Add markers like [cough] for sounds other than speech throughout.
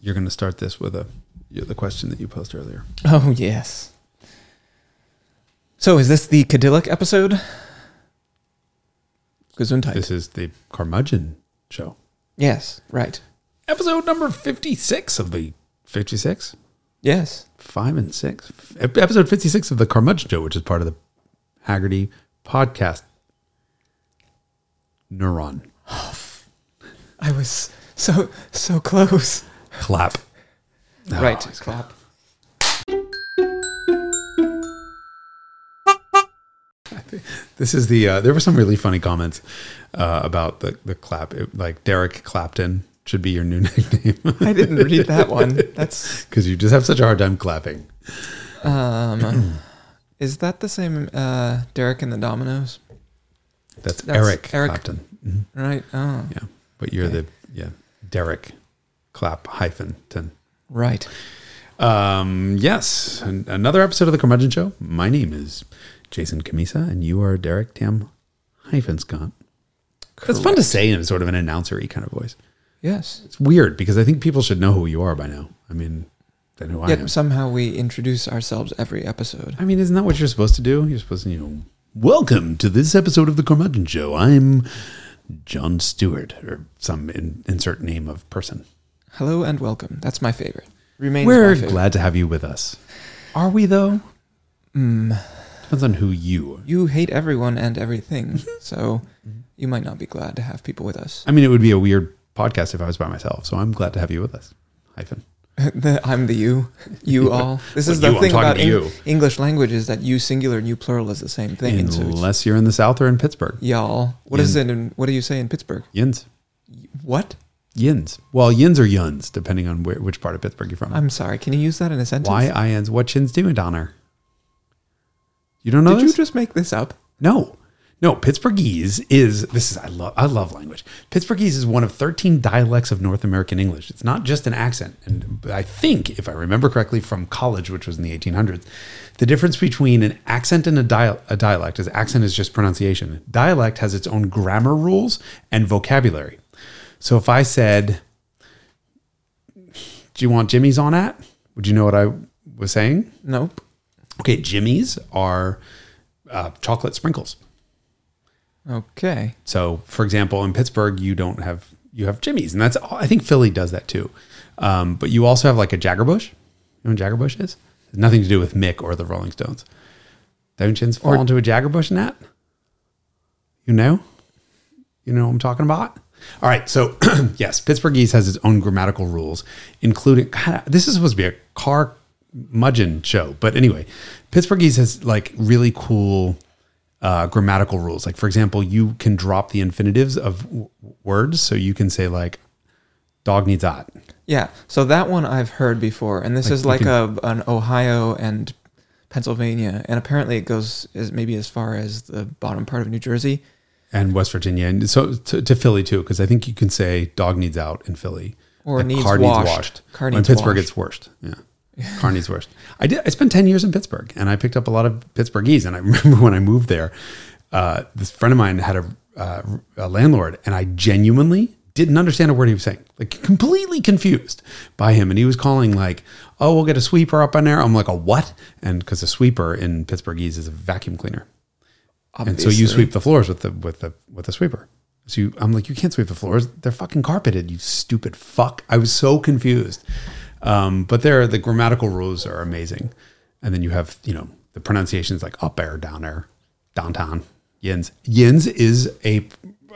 you're going to start this with a the question that you posed earlier. Oh, yes. So, is this the Cadillac episode? Gesundheit. This is the Carmudgeon show. yes, right. Episode number 56 of the 56? Yes. 5 and 6. Episode 56 of the Carmudgeon show, which is part of the Hagerty podcast. Neuron. Oh, I was so, so close. Clap. Oh, right. Clap. This is the. Uh, there were some really funny comments uh, about the the clap. It, like Derek Clapton should be your new [laughs] nickname I didn't read that one. That's [laughs] because you just have such a hard time clapping. um [clears throat] is that the same uh Derek and the Dominoes? That's, That's Eric, Eric. Clapton. Mhm. Right. Oh. Yeah, but you're Okay. the yeah Derek Clap hyphen ton. Right. Um, yes, an- another episode of the Carmudgeon Show. My name is Jason Cammisa, and you are Derek Tam hyphen Scott. It's fun to say in sort of an announcery kind of voice. Yes. It's weird because I think people should know who you are by now. I mean, they know who I Yet am. somehow we introduce ourselves every episode. I mean, isn't that what you're supposed to do? You're supposed to, you know, welcome to this episode of the Carmudgeon Show. I'm John Stewart, or some in, insert name of person. Hello and welcome. That's my favorite. Remains We're my favorite. glad to have you with us. Are we though? Mm, Depends on who you. you hate everyone and everything, [laughs] so you might not be glad to have people with us. I mean, it would be a weird podcast if I was by myself. So I'm glad to have you with us. Hyphen. [laughs] The- I'm the you, you [laughs] all. This is Well, the you, I'm thing talking about to Eng- you. English language is that you singular and you plural is the same thing. And so it's Unless you're in the South or in Pittsburgh. y'all. What is it? In, what do you say in Pittsburgh? Yins. What? Yins. Well, yins or yuns, depending on where, which part of Pittsburgh you're from. I'm sorry. Can you use that in a sentence? Why I ins? What chins doing down there? You don't know Did you just make this up? No, no. Pittsburghese is this is I love I love language. Pittsburghese is one of thirteen dialects of North American English. It's not just an accent, and I think if I remember correctly from college, which was in the eighteen hundreds, the difference between an accent and a, dia- a dialect is accent is just pronunciation. Dialect has its own grammar rules and vocabulary. So if I said, "Do you want Jimmy's on at?" Would you know what I was saying? Nope. Okay, Jimmy's are uh, chocolate sprinkles. Okay. So, for example, in Pittsburgh, you don't have you have Jimmy's, and that's I think Philly does that too. Um, but you also have like a Jaggerbush. You know what Jaggerbush is? It has nothing to do with Mick or the Rolling Stones. Don't you fall Or- into a Jaggerbush net? You know, you know what I'm talking about. All right, so [clears throat] yes, Pittsburghese has its own grammatical rules, including God, this is supposed to be a car mudgeon show, but anyway, Pittsburghese has like really cool uh, grammatical rules. Like for example, you can drop the infinitives of w- words, so you can say like "dog needs that." Yeah. So that one I've heard before, and this Like, is like can- a an Ohio and Pennsylvania, and apparently it goes is maybe as far as the bottom part of New Jersey. And West Virginia, and so to, to Philly too, because I think you can say "dog needs out" in Philly, Or needs car washed. needs washed. Car in Pittsburgh, washed. it's worst. Yeah, car needs worst. I did. I spent ten years in Pittsburgh, and I picked up a lot of Pittsburghese. And I [laughs] remember when I moved there, uh, this friend of mine had a, uh, a landlord, and I genuinely didn't understand a word he was saying. Like completely confused by him, and he was calling like, "Oh, we'll get a sweeper up on there." I'm like, "A what?" And because a sweeper in Pittsburghese is a vacuum cleaner. And so you sweep the floors with the with the with the sweeper. So you, I'm like, you can't sweep the floors; they're fucking carpeted. You stupid fuck! I was so confused. Um, but there, the grammatical rules are amazing, and then you have you know the pronunciations like up air, down air, downtown. Yins. Yins is a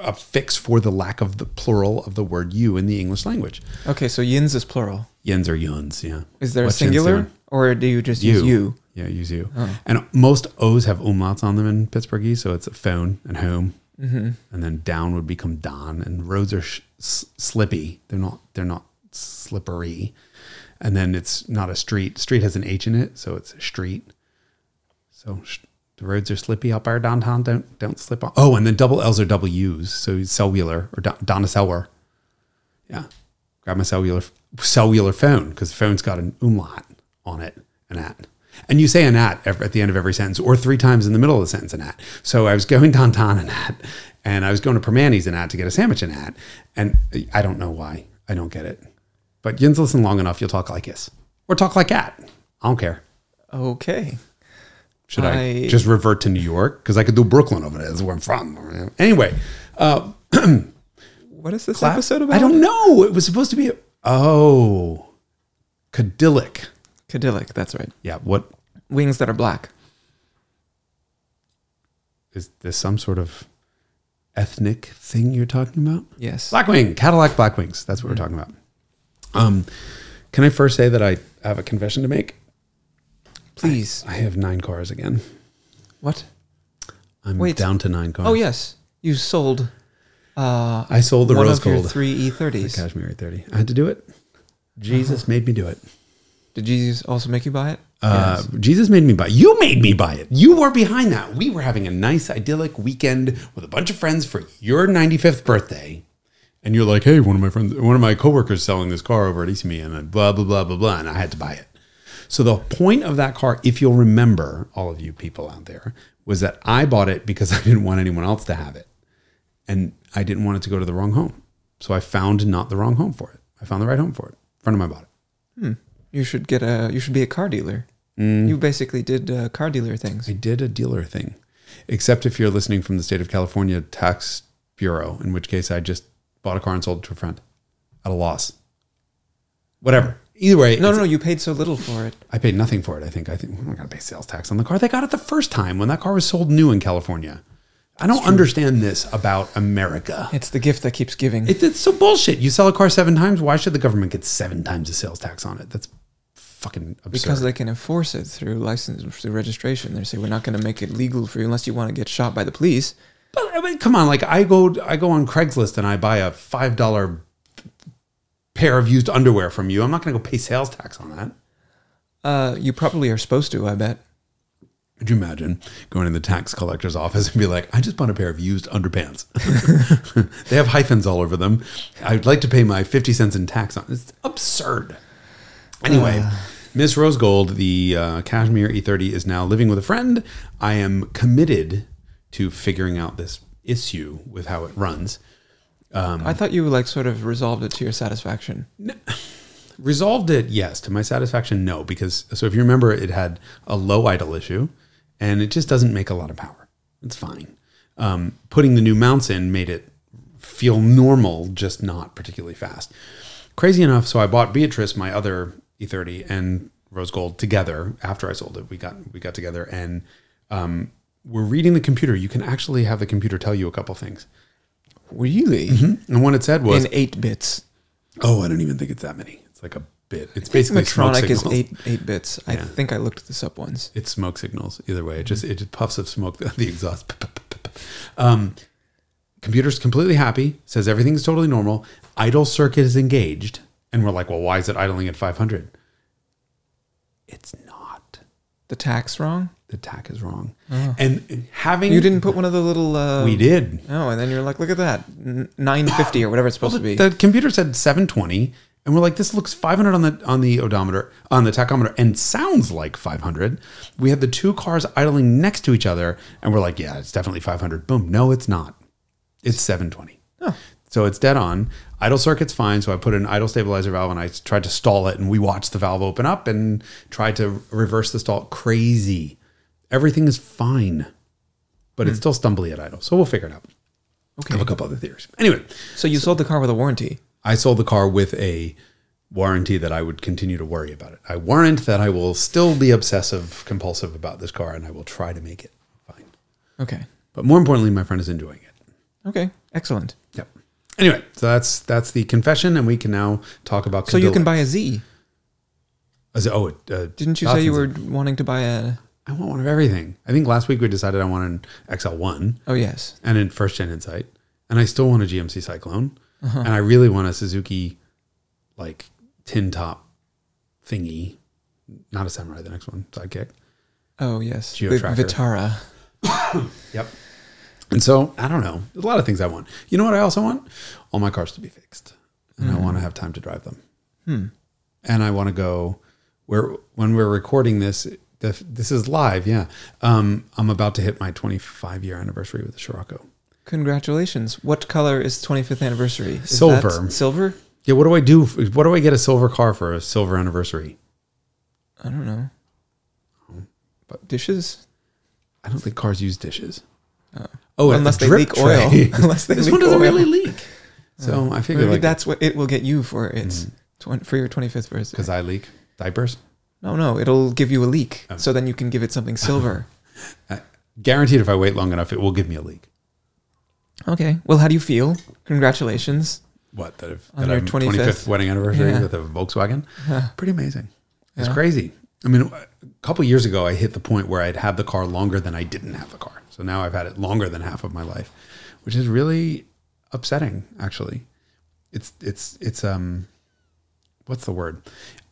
a fix for the lack of the plural of the word you in the English language. Okay, so yins is plural. Yins or yuns. Yeah. Is there What a singular, or do you just use you? Yeah, use you. Oh. And most O's have umlauts on them in Pittsburghese, so it's a phone and home, Mm-hmm. and then down would become don. And roads are sh- s- slippy; they're not they're not slippery. And then it's not a street. Street has an H in it, so it's a street. So sh- the roads are slippy up our downtown. Don't don't slip on. Oh, and then double L's are double U's, so cellular or Don- Donna Cellular. Yeah, grab my cellular cellular phone because the phone's got an umlaut on it, an at. And you say an at at the end of every sentence, or three times in the middle of the sentence, an at. So I was going [laughs] downtown an at, and I was going to Primanti's an at to get a sandwich an at, and I don't know why. I don't get it. But Yin's listen long enough, you'll talk like this. Or talk like that. I don't care. Okay. Should I, I- just revert to New York? Because I could do Brooklyn over there. That's where I'm from. Anyway, uh, [clears throat] What is this clap- episode about? I don't know. It was supposed to be. Oh, Cadillac. Cadillac, that's right. Yeah. What Wings that are black. is this? Some sort of ethnic thing you're talking about? Yes. Blackwing, Cadillac Blackwings. That's what we're talking about. Um, can I first say that I have a confession to make? Please. I have nine cars again. What? I'm Wait. down to nine cars. Oh yes. You sold uh I sold the one rose of your three E The thirties. Cashmere 30. I had to do it. Jesus made me do it. Did Jesus also make you buy it? Uh, Jesus made me buy. You made me buy it. You were behind that. We were having a nice, idyllic weekend with a bunch of friends for your 95th birthday, and you're like, "Hey, one of my friends, one of my coworkers, selling this car over at ECME, and I blah blah blah blah blah," and I had to buy it. So the point of that car, if you'll remember, all of you people out there, was that I bought it because [laughs] I didn't want anyone else to have it, and I didn't want it to go to the wrong home. So I found not the wrong home for it. I found the right home for it. A friend of mine bought it. You should get a you should be a car dealer. You basically did uh, car dealer things. I did a dealer thing, except if you're listening from the state of California Tax Bureau, in which case I just bought a car and sold it to a friend at a loss. Whatever. Either way, No, no, no, you paid so little for it. I paid nothing for it. I think. I think I'm gonna pay sales tax on the car. They got it the first time when that car was sold new in California. I don't understand this about America. It's the gift that keeps giving. It, it's so bullshit. You sell a car seven times. Why should the government get seven times the sales tax on it? That's fucking absurd. because they can enforce it through license through registration. They say we're not going to make it legal for you unless you want to get shot by the police. But I mean, come on, like I go, I go on Craigslist and I buy a five dollar pair of used underwear from you. I'm not going to go pay sales tax on that. Uh, you probably are supposed to. I bet. Could you imagine going in the tax collector's office and be like, I just bought a pair of used underpants. [laughs] they have hyphens all over them. I'd like to pay my 50 cents in tax on It's absurd. Anyway, Miss Rose Gold, the uh, Cashmere E30, is now living with a friend. I am committed to figuring out this issue with how it runs. I thought you like sort of resolved it to your satisfaction. Resolved it, yes. To my satisfaction, no. Because so if you remember, it had a low idle issue, and it just doesn't make a lot of power. It's fine. Um, putting the new mounts in made it feel normal, just not particularly fast. Crazy enough, so I bought Beatrice, my other E30, and Rose Gold together after I sold it. We got we got together, and um, we're reading the computer. You can actually have the computer tell you a couple things. Really? And what it said was, In eight bits. "Oh, I don't even think it's that many. It's like a bit. It's basically Motronic is eight eight bits. I think I looked this up once. It's smoke signals. Either way, it just it just puffs of smoke [laughs] the exhaust. Um, computer's completely happy. Says everything's totally normal. Idle circuit is engaged, and we're like, well, why is it idling at 500? It's not. The tax wrong? The tach is wrong. And having You didn't put one of the little. Uh, we did. Oh, and then you're like, look at that, nine fifty or whatever it's supposed Well, to be. the, the computer said 720, and we're like, this looks 500 on the on the odometer on the tachometer, and sounds like 500. We had the two cars idling next to each other, and we're like, yeah, it's definitely 500. Boom, no, it's not. It's 720. Oh. So it's dead on. Idle circuit's fine. So I put an idle stabilizer valve, and I tried to stall it, and we watched the valve open up and tried to reverse the stall. Crazy. Everything is fine, but it's hmm. still stumbly at idle. So we'll figure it out. Okay. I have a couple other theories. Anyway, so you sold the car with a warranty. I sold the car with a warranty that I would continue to worry about it. I warrant that I will still be obsessive compulsive about this car and I will try to make it fine. Okay. But more importantly, my friend is enjoying it. Okay. Excellent. Yep. Anyway, so that's that's the confession, and we can now talk about. So you can buy a Z. Is it- oh, uh, Didn't you say you were wanting to buy a? I want one of everything. I think last week we decided I want an XL1 Oh yes. and a first gen Insight, and I still want a GMC Cyclone, Uh-huh. and I really want a Suzuki, like tin top thingy, not a Samurai. The next one, Sidekick. Oh yes. Geo. Vitara. [coughs] Yep. And so I don't know. There's a lot of things I want. You know what I also want? All my cars to be fixed, and I want to have time to drive them. Hmm. And I want to go where when we're recording this. This is live, yeah. Um, I'm about to hit my 25 year anniversary with the Scirocco. Congratulations. What color is 25th anniversary? Is Silver. that silver. Yeah, what do I do? What do I get a silver car for a silver anniversary? I don't know. Hmm. But dishes? I don't think cars use dishes. Oh. Oh, unless they leak tray. oil. [laughs] [laughs] unless they this leak one doesn't oil. really leak. Oh. So I figured Maybe like that's what it will get you for hmm. its twen- for your 25th birthday. because I leak diapers. No, no, it'll give you a leak. Oh. So then you can give it something silver. [laughs] Guaranteed, if I wait long enough, it will give me a leak. Okay. Well, how do you feel? Congratulations. What that if that your 25th? 25th wedding anniversary Yeah. with a Volkswagen? Huh. Pretty amazing. It's Yeah. crazy. I mean, a couple years ago, I hit the point where I'd had the car longer than I didn't have the car. So now I've had it longer than half of my life, which is really upsetting. Actually, it's it's it's um, what's the word?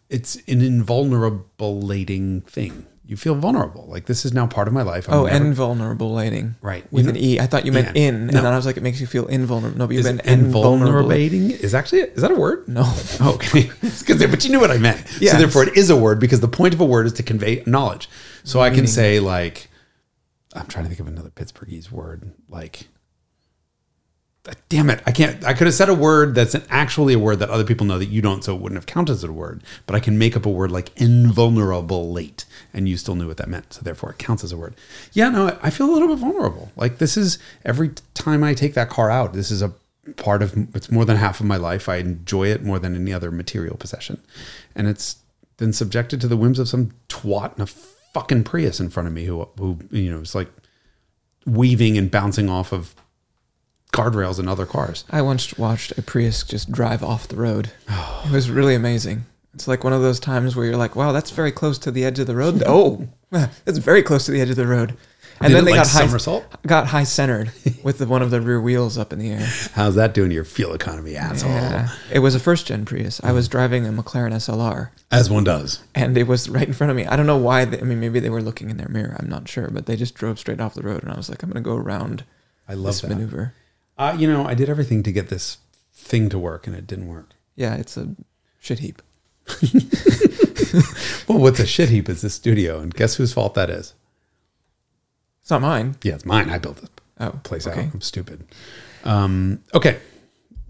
It's an invulnerablating thing. You feel vulnerable. Like this is now part of my life. I'm Oh, never- invulnerable lighting. right With an E. I thought you meant in. And No. then I was like, it makes you feel invulnerable. No, but you is meant invulnerable. invulnerabating is actually is that a word? No. [laughs] Okay, [laughs] but you knew what I meant. Yes. So therefore, it is a word because the point of a word is to convey knowledge. So I can say like, I'm trying to think of another Pittsburghese word. Like, damn it, I can't. I could have said a word that's an, actually a word that other people know that you don't, so it wouldn't have counted as a word. But I can make up a word like invulnerable late, and you still knew what that meant. So therefore, it counts as a word. Yeah, no, I feel a little bit vulnerable. Like this is every time I take that car out. This is a part of it's more than half of my life. I enjoy it more than any other material possession, and it's been subjected to the whims of some twat in a fucking Prius in front of me who who you know is like weaving and bouncing off of guardrails and other cars. I once watched a Prius just drive off the road. Oh. It was really amazing. It's like one of those times where you're like, wow, that's very close to the edge of the road. [laughs] oh, [laughs] that's very close to the edge of the road. And Did then they like, got high, got high centered [laughs] with the, one of the rear wheels up in the air. How's that doing to your fuel economy, asshole? Yeah. It was a first gen Prius. I was driving a McLaren SLR As one does. and it was right in front of me. I don't know why. They, I mean, maybe they were looking in their mirror. I'm not sure, but they just drove straight off the road. And I was like, I'm going to go around I love this that. maneuver. Uh, you know, I did everything to get this thing to work, and it didn't work. Yeah, it's a shit heap. [laughs] Well, what's a shit heap is this studio, and guess whose fault that is? It's not mine. Yeah, it's mine. I built this Oh, place okay. out. I'm stupid. Um, okay,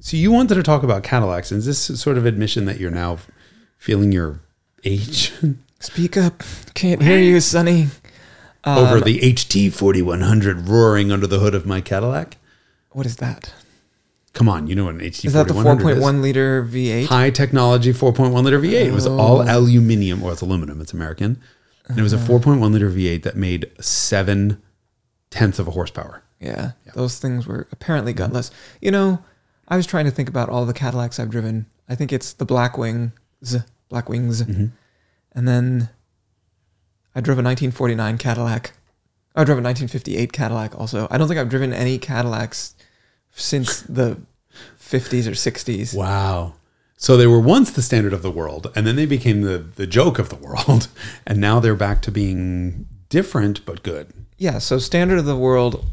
so you wanted to talk about Cadillacs, and is this sort of admission that you're now feeling your age [laughs] Speak up. Can't hear you, Sonny. over Um, the HT 4100 roaring under the hood of my Cadillac? What is that? Come on, you know what an HT Is that the 4.1 liter V8? high technology 4.1 liter V8. It was all Oh. aluminum, or it's aluminum, it's American. And it was a Uh-huh. 4.1 liter V8 that made seven tenths of a horsepower. Yeah, those things were apparently gutless. You know, I was trying to think about all the Cadillacs I've driven. I think it's the Blackwing, Z, Blackwings, Mm-hmm. and then I drove a 1949 Cadillac. I drove a 1958 Cadillac also. I don't think I've driven any Cadillacs since the 50s or 60s. Wow. So they were once the standard of the world, and then they became the, the joke of the world. [laughs] And now they're back to being different, but good. Yeah, so standard of the world.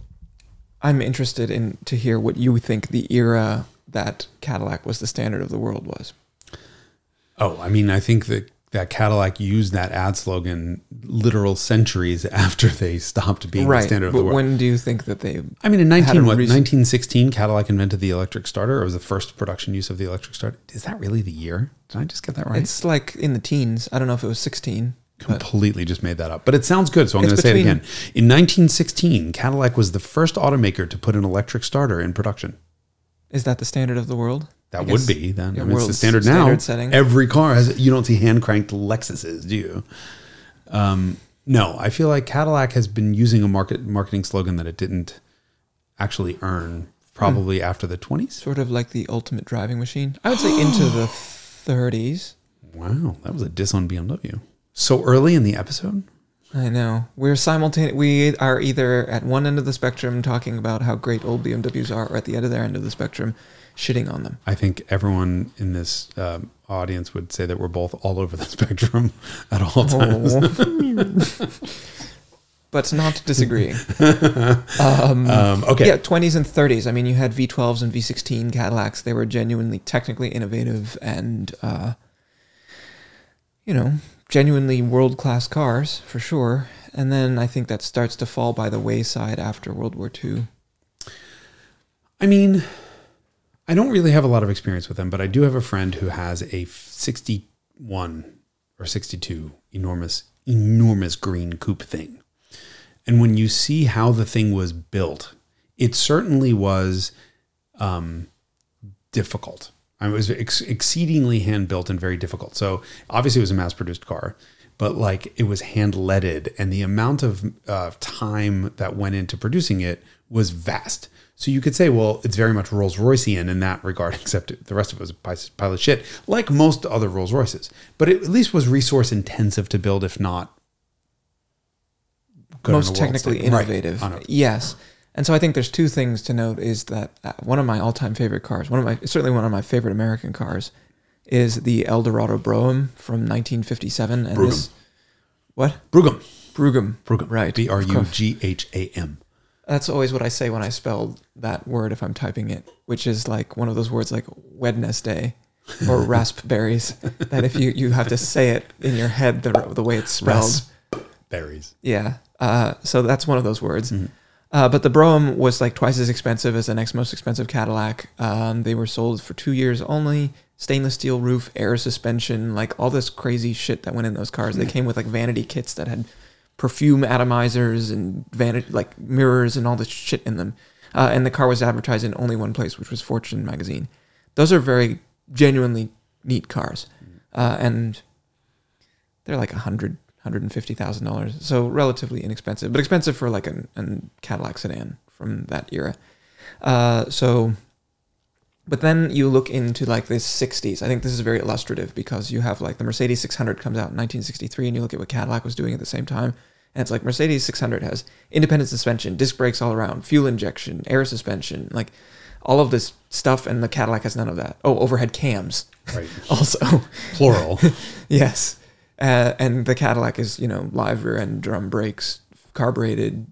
I'm interested in to hear what you think the era that Cadillac was the standard of the world was. Oh, I mean, I think that, that Cadillac used that ad slogan literal centuries [laughs] after they stopped being the right. standard of but the world. when do you think that they I mean, in 19, what, reason- 1916, Cadillac invented the electric starter. It was the first production use of the electric starter. Is that really the year? Did I just get that right? It's like in the teens. I don't know if it was 16. Completely just made that up. But it sounds good, so I'm going to say it again. In 1916, Cadillac was the first automaker to put an electric starter in production. is that the standard of the world? That would be then. your I mean, it's the world's standard now. setting. Every car has. You don't see hand cranked Lexuses, do you? Um, no, I feel like Cadillac has been using a market marketing slogan that it didn't actually earn. Probably after the 20s. Sort of like the ultimate driving machine. I would say into the [gasps] 30s. Wow, that was a diss on BMW. So early in the episode. I know. We're simultaneous. We are either at one end of the spectrum talking about how great old BMWs are, or at the other end of the spectrum, shitting on them. I think everyone in this um, audience would say that we're both all over the [laughs] spectrum at all times. Oh. [laughs] but not disagreeing. [laughs] Um, Um, okay. Yeah, 20s and 30s. I mean, you had V12s and V16 Cadillacs. They were genuinely technically innovative and, uh, you know, genuinely world class cars for sure. And then I think that starts to fall by the wayside after World War II. I mean, I don't really have a lot of experience with them, but I do have a friend who has a 61 or 62 enormous, enormous green coupe thing. And when you see how the thing was built, it certainly was um, difficult. I mean, it was ex- exceedingly hand built and very difficult. So obviously, it was a mass produced car, but like it was hand leaded, and the amount of uh, time that went into producing it was vast. So you could say, well, it's very much Rolls Roycean in that regard, [laughs] except the rest of it was a pile of shit, like most other Rolls Royces. But it at least was resource intensive to build, if not good most technically. Right. innovative. On Yes. And so I think there's two things to note is that uh, one of my all-time favorite cars, one of my certainly one of my favorite American cars is the Eldorado Brougham from 1957 and this what? Brugam. Brugam. Brugam. Right. B R U G H A M. That's always what I say when I spell that word if I'm typing it, which is like one of those words like Wednesday or [laughs] raspberries that if you you have to say it in your head the the way it's spelled. Berries. Yeah. Uh, so that's one of those words. Uh, but the Brougham was like twice as expensive as the next most expensive Cadillac. Um, they were sold for two years only. Stainless steel roof, air suspension, like all this crazy shit that went in those cars. They came with like vanity kits that had perfume atomizers and vanity like mirrors and all this shit in them. Uh, and the car was advertised in only one place, which was Fortune magazine. Those are very genuinely neat cars, uh, and they're like a hundred, hundred and fifty thousand dollars. So relatively inexpensive, but expensive for like a, a Cadillac sedan from that era. Uh, so, but then you look into like the '60s. I think this is very illustrative because you have like the Mercedes 600 comes out in 1963, and you look at what Cadillac was doing at the same time, and it's like Mercedes 600 has independent suspension, disc brakes all around, fuel injection, air suspension, like all of this stuff, and the Cadillac has none of that. Oh, overhead cams Right. [laughs] also. Plural. [laughs] Yes. Uh, and the Cadillac is, you know, live rear end drum brakes, carbureted,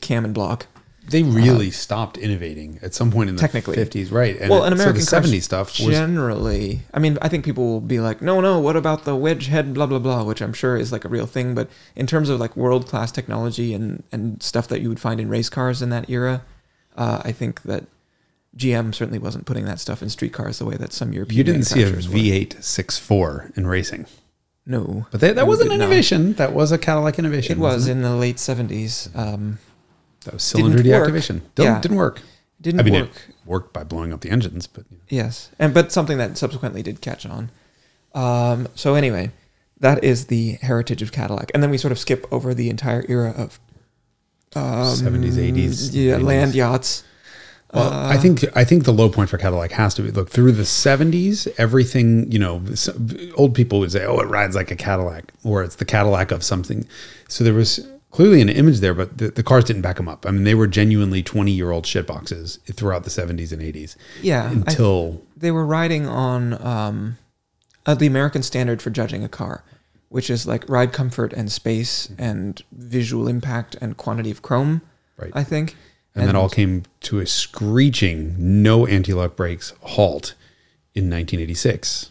cam and block. they really stopped innovating at some point in the Technically. 50s, right? And well, an American so the 70s stuff was generally. I mean, I think people will be like, no, no, what about the wedge head, blah blah blah, which I'm sure is like a real thing. But in terms of like world class technology and and stuff that you would find in race cars in that era, uh, I think that GM certainly wasn't putting that stuff in street cars the way that some European you didn't see a manufacturers were. V8 6.4 in racing, No, but they, that was an not. innovation. That was a Cadillac innovation. It was wasn't in the late 70s. Um, that was cylinder deactivation. Didn't, Yeah. didn't work. didn't I mean, work. it worked by blowing up the engines, but you know. Yes, and but something that subsequently did catch on. Um, so anyway, that is the heritage of Cadillac, and then we sort of skip over the entire era of um, 70s, 80s, yeah, 90s. land yachts. Well, Uh, I think I think the low point for Cadillac has to be look through the '70s. Everything you know, old people would say, "Oh, it rides like a Cadillac," or "It's the Cadillac of something." So there was clearly an image there, but the, the cars didn't back them up. I mean, they were genuinely 20 year old shit boxes throughout the '70s and '80s Yeah, until they were riding on um, uh, the American standard for judging a car, which is like ride comfort and space and visual impact and quantity of chrome. right, I think. And that all came to a screeching no anti-lock brakes halt in 1986.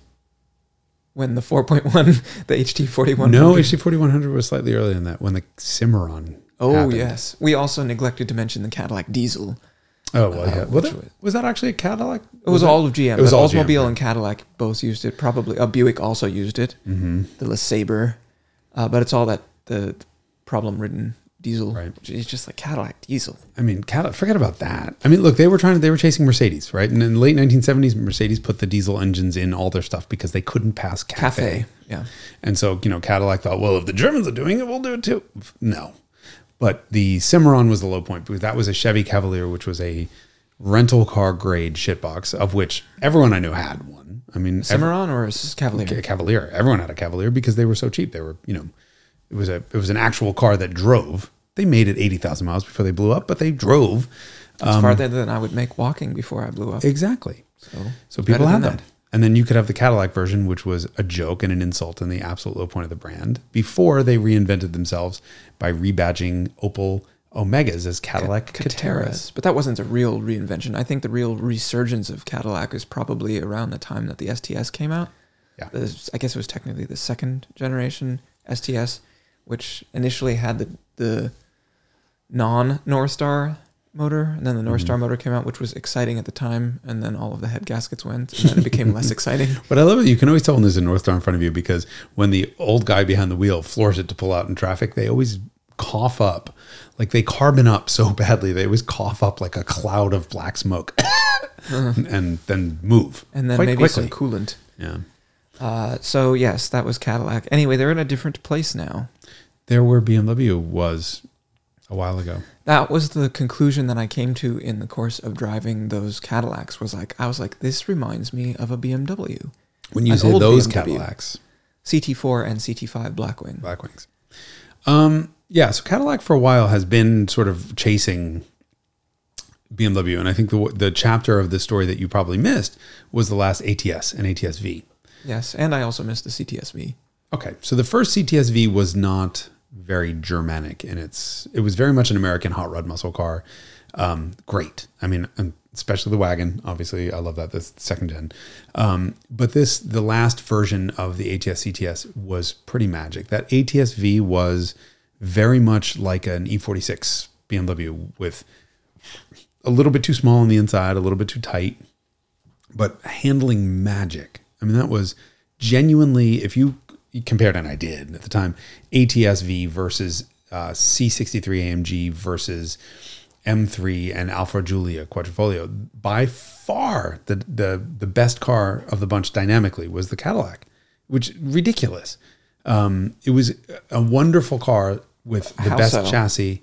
when the 4.1, the HT 41. No, HT4100 was slightly earlier than that when the Cimarron. Oh happened. yes, we also neglected to mention the Cadillac Diesel. Oh well, yeah. Uh, Was, that, was- that actually a Cadillac? It was, all of GM. it was but all GM, Oldsmobile right. and Cadillac both used it. Probably, uh, Buick also used it. Mm-hmm. The LeSabre, uh, but it's all that the problem-ridden diesel. Right. is just like Cadillac diesel. I mean, Cadillac. Forget about that. I mean, look, they were trying to. They were chasing Mercedes, right? And in the late 1970s, Mercedes put the diesel engines in all their stuff because they couldn't pass CAFE. Cafe. Yeah. And so, you know, Cadillac thought, well, if the Germans are doing it, we'll do it too. No. But the Cimarron was the low point because that was a Chevy Cavalier, which was a rental car grade shitbox, of which everyone I knew had one. I mean, Cimarron or is Cavalier? Ca- Cavalier. Everyone had a Cavalier because they were so cheap. They were, you know, it was a it was an actual car that drove. They made it eighty thousand miles before they blew up, but they drove. It's um, farther than I would make walking before I blew up. Exactly. So, So people had them. that. And then you could have the Cadillac version, which was a joke and an insult and the absolute low point of the brand before they reinvented themselves by rebadging Opel Omegas as Cadillac. Cateras. But that wasn't a real reinvention. I think the real resurgence of Cadillac is probably around the time that the STS came out. Yeah. The- I guess it was technically the second generation STS, which initially had the, the non North Star motor, and then the North Mm-hmm. Star motor came out, which was exciting at the time, and then all of the head gaskets went, and then it became less [laughs] exciting. But I love it. You can always tell when there's a North Star in front of you because when the old guy behind the wheel floors it to pull out in traffic, they always cough up. Like they carbon up so badly, they always cough up like a cloud of black smoke and, [laughs] [laughs] and then move. And then maybe quickly. some coolant. yeah. Uh, so yes, that was Cadillac. Anyway, they're in a different place now. They're where BMW was a while ago. That was the conclusion that I came to in the course of driving those Cadillacs. Was like I was like, this reminds me of a BMW, When you An say those BMW. Cadillacs, CT4 and CT5 Blackwing. Blackwings. Um, yeah, so Cadillac for a while has been sort of chasing BMW, and I think the the chapter of the story that you probably missed was the last ATS and ATS-V. Yes, and I also missed the CTSV. Okay, so the first CTS-V was not very Germanic in its. It was very much an American hot rod muscle car. Um, great. I mean, especially the wagon. Obviously, I love that. This second gen. Um, but this, the last version of the ATS CTS was pretty magic. That ATS-V was very much like an E46 BMW with a little bit too small on the inside, a little bit too tight, but handling magic. I mean, that was genuinely, if you compared, and I did at the time, ATSV versus uh, C63 AMG versus M3 and Alfa Giulia Quadrifoglio, by far the, the, the best car of the bunch dynamically was the Cadillac, which ridiculous. Um, it was a wonderful car with the How best so? chassis.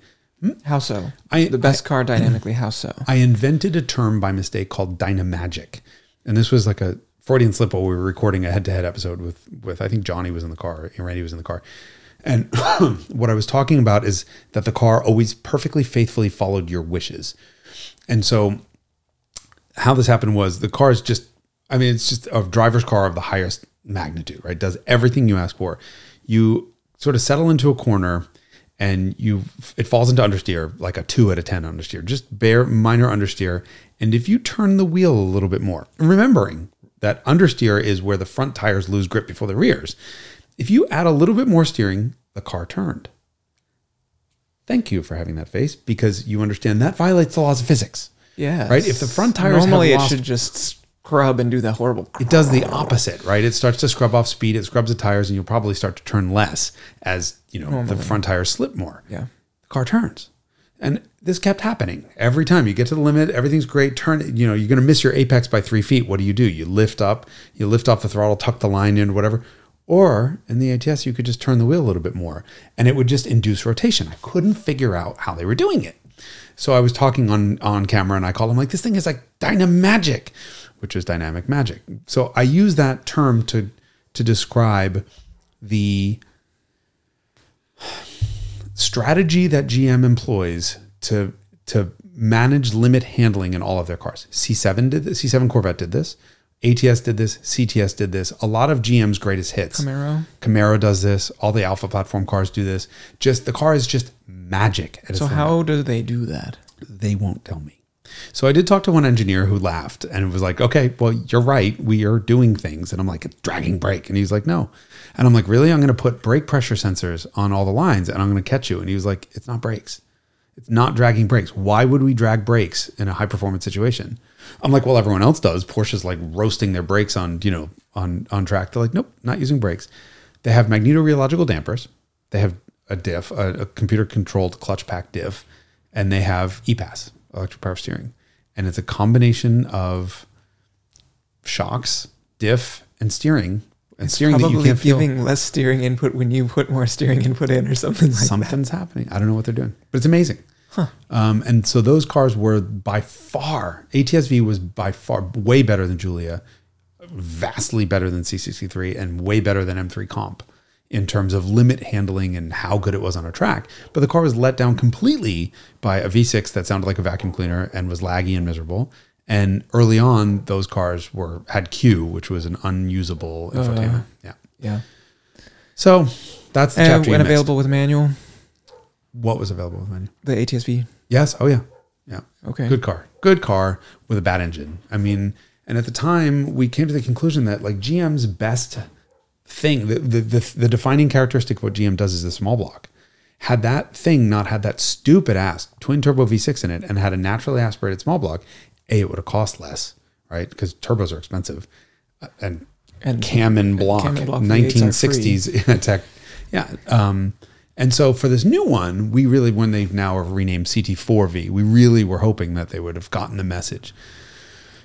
How so? I- the best car dynamically. How so? I invented a term by mistake called dynamagic. And this was like a Freudian slip while we were recording a head to head episode with, with, I think Johnny was in the car and Randy was in the car. And [coughs] what I was talking about is that the car always perfectly faithfully followed your wishes. And so how this happened was the car is just, I mean, it's just a driver's car of the highest magnitude, right? Does everything you ask for. You sort of settle into a corner and you, it falls into understeer, like a two out of 10 understeer, just bare minor understeer. And if you turn the wheel a little bit more, remembering that understeer is where the front tires lose grip before the rears. If you add a little bit more steering, the car turned. Thank you for having that face because you understand that violates the laws of physics. Yeah. Right? If the front tires normally it should just scrub and do that horrible. It does the opposite, right? It starts to scrub off speed, it scrubs the tires, and you'll probably start to turn less as you know the front tires slip more. Yeah. The car turns. And this kept happening every time you get to the limit. Everything's great. Turn, you know, you're going to miss your apex by three feet. What do you do? You lift up, you lift off the throttle, tuck the line in, whatever. Or in the ATS, you could just turn the wheel a little bit more and it would just induce rotation. I couldn't figure out how they were doing it. So I was talking on, on camera and I called him like, this thing is like dynamagic, which is dynamic magic. So I use that term to, to describe the strategy that GM employs to to manage limit handling in all of their cars. C7 did this. C7 Corvette did this. ATS did this. CTS did this. A lot of GM's greatest hits. Camaro. Camaro does this. All the Alpha platform cars do this. Just the car is just magic. At So how do they do that? they won't tell me. So I did talk to one engineer who laughed and was like, "Okay, well, you're right. We are doing things." And I'm like, "Dragging brake," and he's like, "No." And I'm like, "Really? I'm going to put brake pressure sensors on all the lines, and I'm going to catch you." And he was like, "It's not brakes. It's not dragging brakes. Why would we drag brakes in a high performance situation?" I'm like, "Well, everyone else does. Porsche's like roasting their brakes on you know on on track." They're like, "Nope, not using brakes. They have magnetorheological dampers. They have a diff, a, a computer controlled clutch pack diff, and they have EPAS, electric power steering. And it's a combination of shocks, diff, and steering. And steering that you can't feel. giving less steering input when you put more steering input in or something like that. Something's happening. I don't know what they're doing, but it's amazing. Um, and so those cars were by far, ATSV was by far way better than Giulia, vastly better than C63, and way better than M3 Comp in terms of limit handling and how good it was on a track. But the car was let down completely by a V6 that sounded like a vacuum cleaner and was laggy and miserable. And early on, those cars were had CUE, which was an unusable uh, infotainment. yeah. Yeah. So that's the And chapter. when available with manual, What was available with manual? the ATSV. Yes. Oh yeah. Yeah. Okay. Good car. Good car with a bad engine. I mean, and at the time we came to the conclusion that like GM's best thing, the the the, the defining characteristic of what GM does is the small block. Had that thing not had that stupid ass twin turbo V6 in it and had a naturally aspirated small block, A, it would have cost less, right? Because turbos are expensive. Uh, And, And- cam and block, cam and block 1960s [laughs] tech. Yeah. Um, and so for this new one, we really, when they now have renamed CT4V, we really were hoping that they would have gotten the message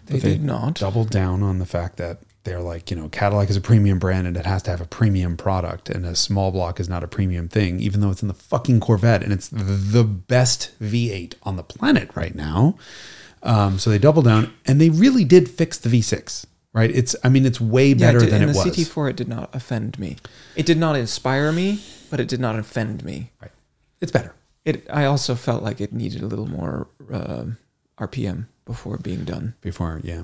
They did not. doubled down on the fact that they're like, you know, Cadillac is a premium brand and it has to have a premium product, and a small block is not a premium thing, even though it's in the fucking Corvette and it's the best V8 on the planet right now. Um, so they double down and they really did fix the V6, right? It's, I mean, it's way Yeah, better it did- than it the was. CT4, it did not offend me. It did not inspire me, but it did not offend me. Right. It's better. It. I also felt like it needed a little more um RPM before being done. Before, yeah.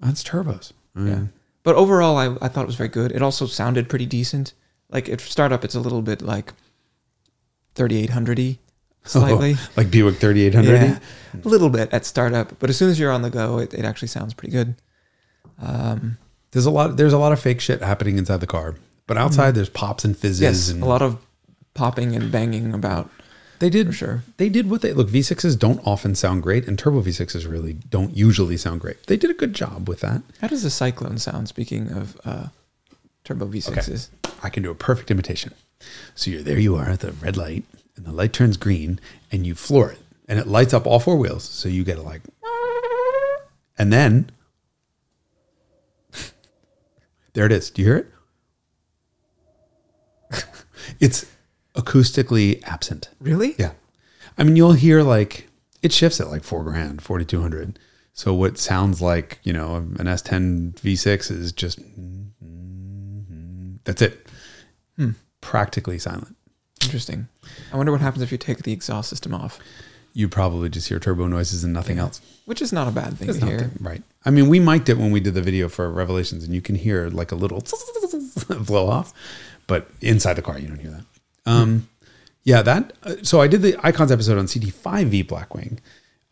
That's turbos. Yeah. But overall, I, I thought it was very good. It also sounded pretty decent. Like at startup, it's a little bit like 3800 y [laughs] slightly. like Buick 3800. yeah, a little bit at startup. But as soon as you're on the go, it, it actually sounds pretty good. Um, There's a lot. There's a lot of fake shit happening inside the car, but outside there's pops and fizzes. Mm-hmm. yes, and a lot of popping and banging about They did sure. They did what they look. V6s don't often sound great, and turbo V6s really don't usually sound great. They did a good job with that. How does the Cyclone sound? Speaking of uh, turbo V6s, I can do a perfect imitation. So you're there. You are at the red light, and the light turns green, and you floor it, and it lights up all four wheels. So you get a like, and then [laughs] there it is. Do you hear it? [laughs] it's acoustically absent. really? Yeah. I mean, you'll hear like it shifts at like four grand, 4,200. So what sounds like, you know, an S10 V6 is just, that's it. Hmm. Practically silent. Interesting. I wonder what happens if you take the exhaust system off, You probably just hear turbo noises and nothing else. which is not a bad thing It's to hear. right. I mean, we mic'd it when we did the video for Revelations and you can hear like a little [laughs] blow off, but inside the car, you don't hear that. Um, yeah, that. uh, So I did the icons episode on CT5V Blackwing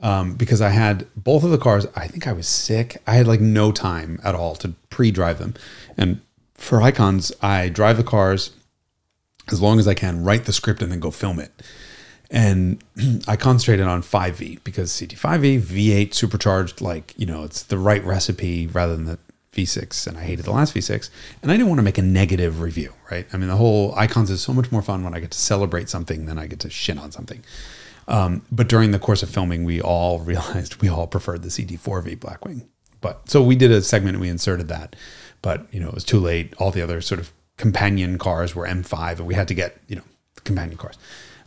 um, because I had both of the cars. I think I was sick. I had like no time at all to pre-drive them, and for icons, I drive the cars as long as I can, write the script, and then go film it. And [clears throat] I concentrated on 5V because CT5V, V8 supercharged, like, you know, it's the right recipe rather than the V6. And I hated the last V6. And I didn't want to make a negative review, right? I mean, the whole icons is so much more fun when I get to celebrate something than I get to shit on something. Um, but during the course of filming, we all [laughs] realized we all preferred the CT4V Blackwing. But so we did a segment and we inserted that. But, you know, it was too late. All the other sort of companion cars were M5 and we had to get, you know, companion cars.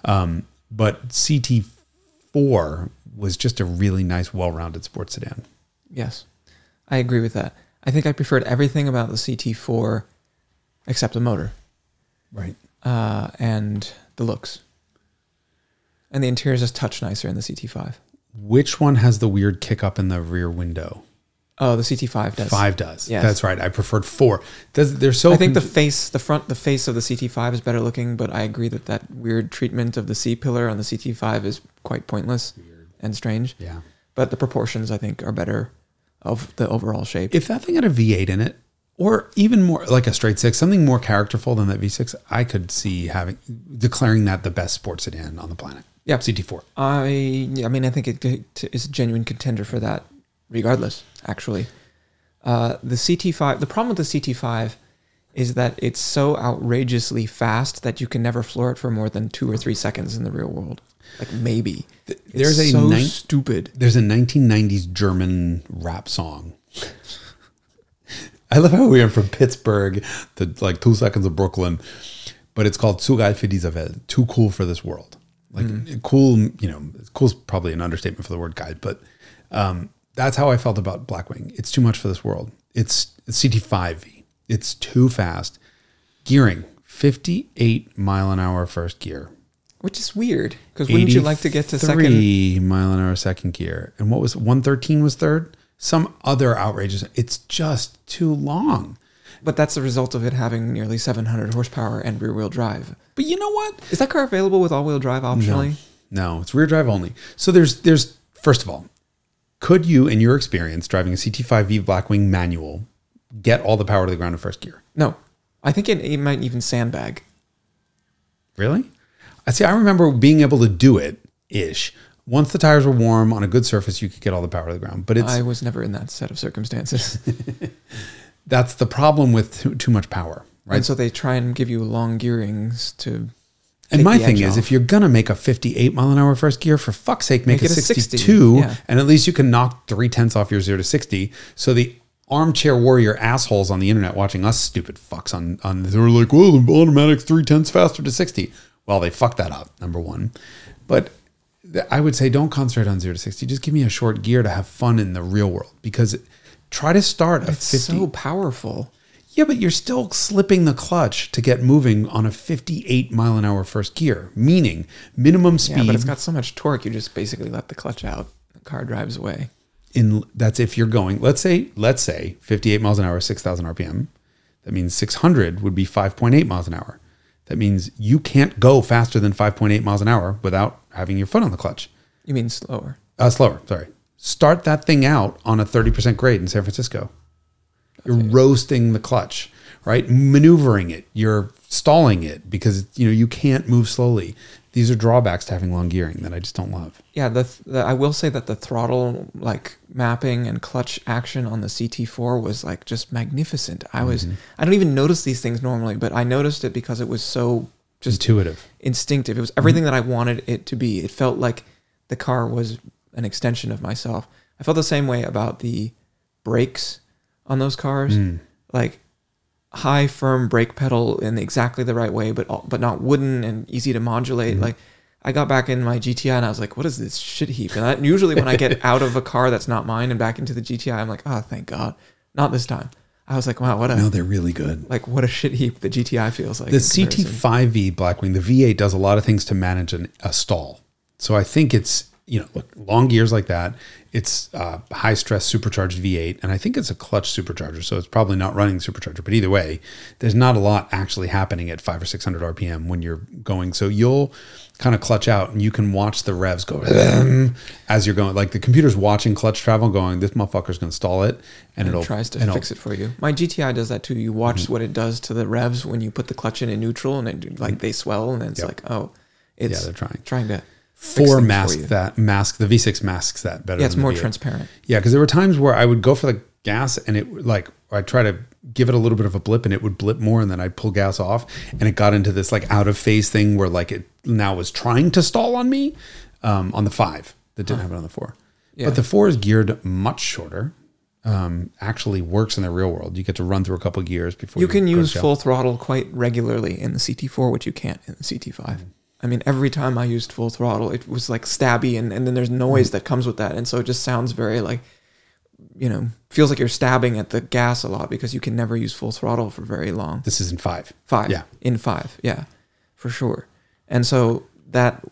Um, but CT4 was just a really nice, well rounded sports sedan. Yes, I agree with that. I think I preferred everything about the CT4 except the motor Right. uh, and the looks. And the interior is just touch nicer in the CT5. Which one has the weird kick up in the rear window? Oh, the CT5 does. Five does. Yes. That's right. I preferred four. Does, they're so I think the face, the front, the face of the CT5 is better looking, but I agree that that weird treatment of the C pillar on the CT5 is quite pointless and strange. yeah. But the proportions, I think, are better of the overall shape. If that thing had a V8 in it, or even more like a straight six, something more characterful than that V6, I could see having declaring that the best sports sedan on the planet. Yeah. CT4. I, I mean, I think it it is a genuine contender for that, regardless. Actually, uh, the CT5. The problem with the CT5 is that it's so outrageously fast that you can never floor it for more than two or three seconds in the real world. Like maybe. It's there's a so nine- stupid. There's a 1990s German rap song. [laughs] I love how we are from Pittsburgh to like two seconds of Brooklyn, but it's called Zu geil für diese Welt, too cool for this world. Like cool, you know, cool is probably an understatement for the word geil, but um, that's how I felt about Blackwing. It's too much for this world. It's, it's CT5V. It's too fast. Gearing 58 mile an hour first gear. Which is weird because wouldn't you like to get to second? 83 mile an hour second gear. And what was 113 was third? Some other outrageous. It's just too long. But that's the result of it having nearly 700 horsepower and rear wheel drive. But you know what? Is that car available with all wheel drive optionally? No, it's rear drive only. So there's there's first of all, could you in your experience driving a CT5V Blackwing manual get all the power to the ground in first gear? No. I think it, it might even sandbag. Really? I see. I remember being able to do it ish. Once the tires were warm on a good surface, you could get all the power to the ground. But it's I was never in that set of circumstances. [laughs] [laughs] that's the problem with too, too much power, right? And so they try and give you long gearings to. And my thing is, off. if you're gonna make a 58 mile an hour first gear, for fuck's sake, make, Make it, it a 60, 62, yeah. and at least you can knock three tenths off your zero to 60. So the armchair warrior assholes on the internet watching us stupid fucks on on they're like, well, the automatic's three tenths faster to 60. Well, they fucked that up. Number one, but I would say don't concentrate on zero to 60. Just give me a short gear to have fun in the real world because try to start a it's 50. so powerful. Yeah, but you're still slipping the clutch to get moving on a 58 mile an hour first gear, meaning minimum speed. Yeah, but it's got so much torque. You just basically let the clutch out. The car drives away. in that's if you're going. Let's say let's say 58 miles an hour, 6,000 RPM. That means 600 would be 5.8 miles an hour. That means you can't go faster than 5.8 miles an hour without having your foot on the clutch. You mean slower? Uh, slower, sorry. Start that thing out on a 30% grade in San Francisco. You're roasting the clutch, right? Maneuvering it. You're stalling it because you know you can't move slowly. These are drawbacks to having long gearing that I just don't love. Yeah, the, the I will say that the throttle like mapping and clutch action on the CT4 was like just magnificent. I was Mm-hmm. I don't even notice these things normally, but I noticed it because it was so just Intuitive. instinctive. It was everything that I wanted it to be. It felt like the car was an extension of myself. I felt the same way about the brakes on those cars. Like high firm brake pedal in exactly the right way, but but not wooden and easy to modulate. Mm-hmm. Like I got back in my GTI and I was like, what is this shit heap? And that, usually when I get [laughs] out of a car that's not mine and back into the GTI, I'm like, oh, thank God. Not this time. I was like, wow, what a No, they're really good. like what a shit heap the GTI feels like. The. CT5V Blackwing, the V8 does a lot of things to manage an, a stall. So I think it's you know look, long gears like that. It's uh, high stress supercharged V8, and I think it's a clutch supercharger, so it's probably not running supercharger. But either way, there's not a lot actually happening at five or six hundred RPM when you're going. So you'll kind of clutch out, and you can watch the revs go [clears throat] as you're going. Like the computer's watching clutch travel, going, "This motherfucker's going to stall it," and, and it'll it tries to fix it for you. My GTI does that too. You watch Mm-hmm. what it does to the revs when you put the clutch in in neutral, and it like they swell, and it's Yep. like, oh, it's Yeah, they're trying. trying to Four mask you. that mask the V6 masks that better. Yeah, it's more V8. transparent. Yeah, because there were times where I would go for the gas and it like I'd try to give it a little bit of a blip and it would blip more and then I'd pull gas off and it got into this like out of phase thing where like it now was trying to stall on me um, on the five that didn't happen on the four. Yeah. But the four is geared much shorter. Um, actually works in the real world. You get to run through a couple gears before You can use full throttle quite regularly in the CT4, which you can't in the CT5. I mean, every time I used full throttle, it was like stabby, and, and then there's noise mm. that comes with that, and so it just sounds very like, you know, feels like you're stabbing at the gas a lot because you can never use full throttle for very long. This is in five. Five. Yeah. In five. Yeah. For sure. And so that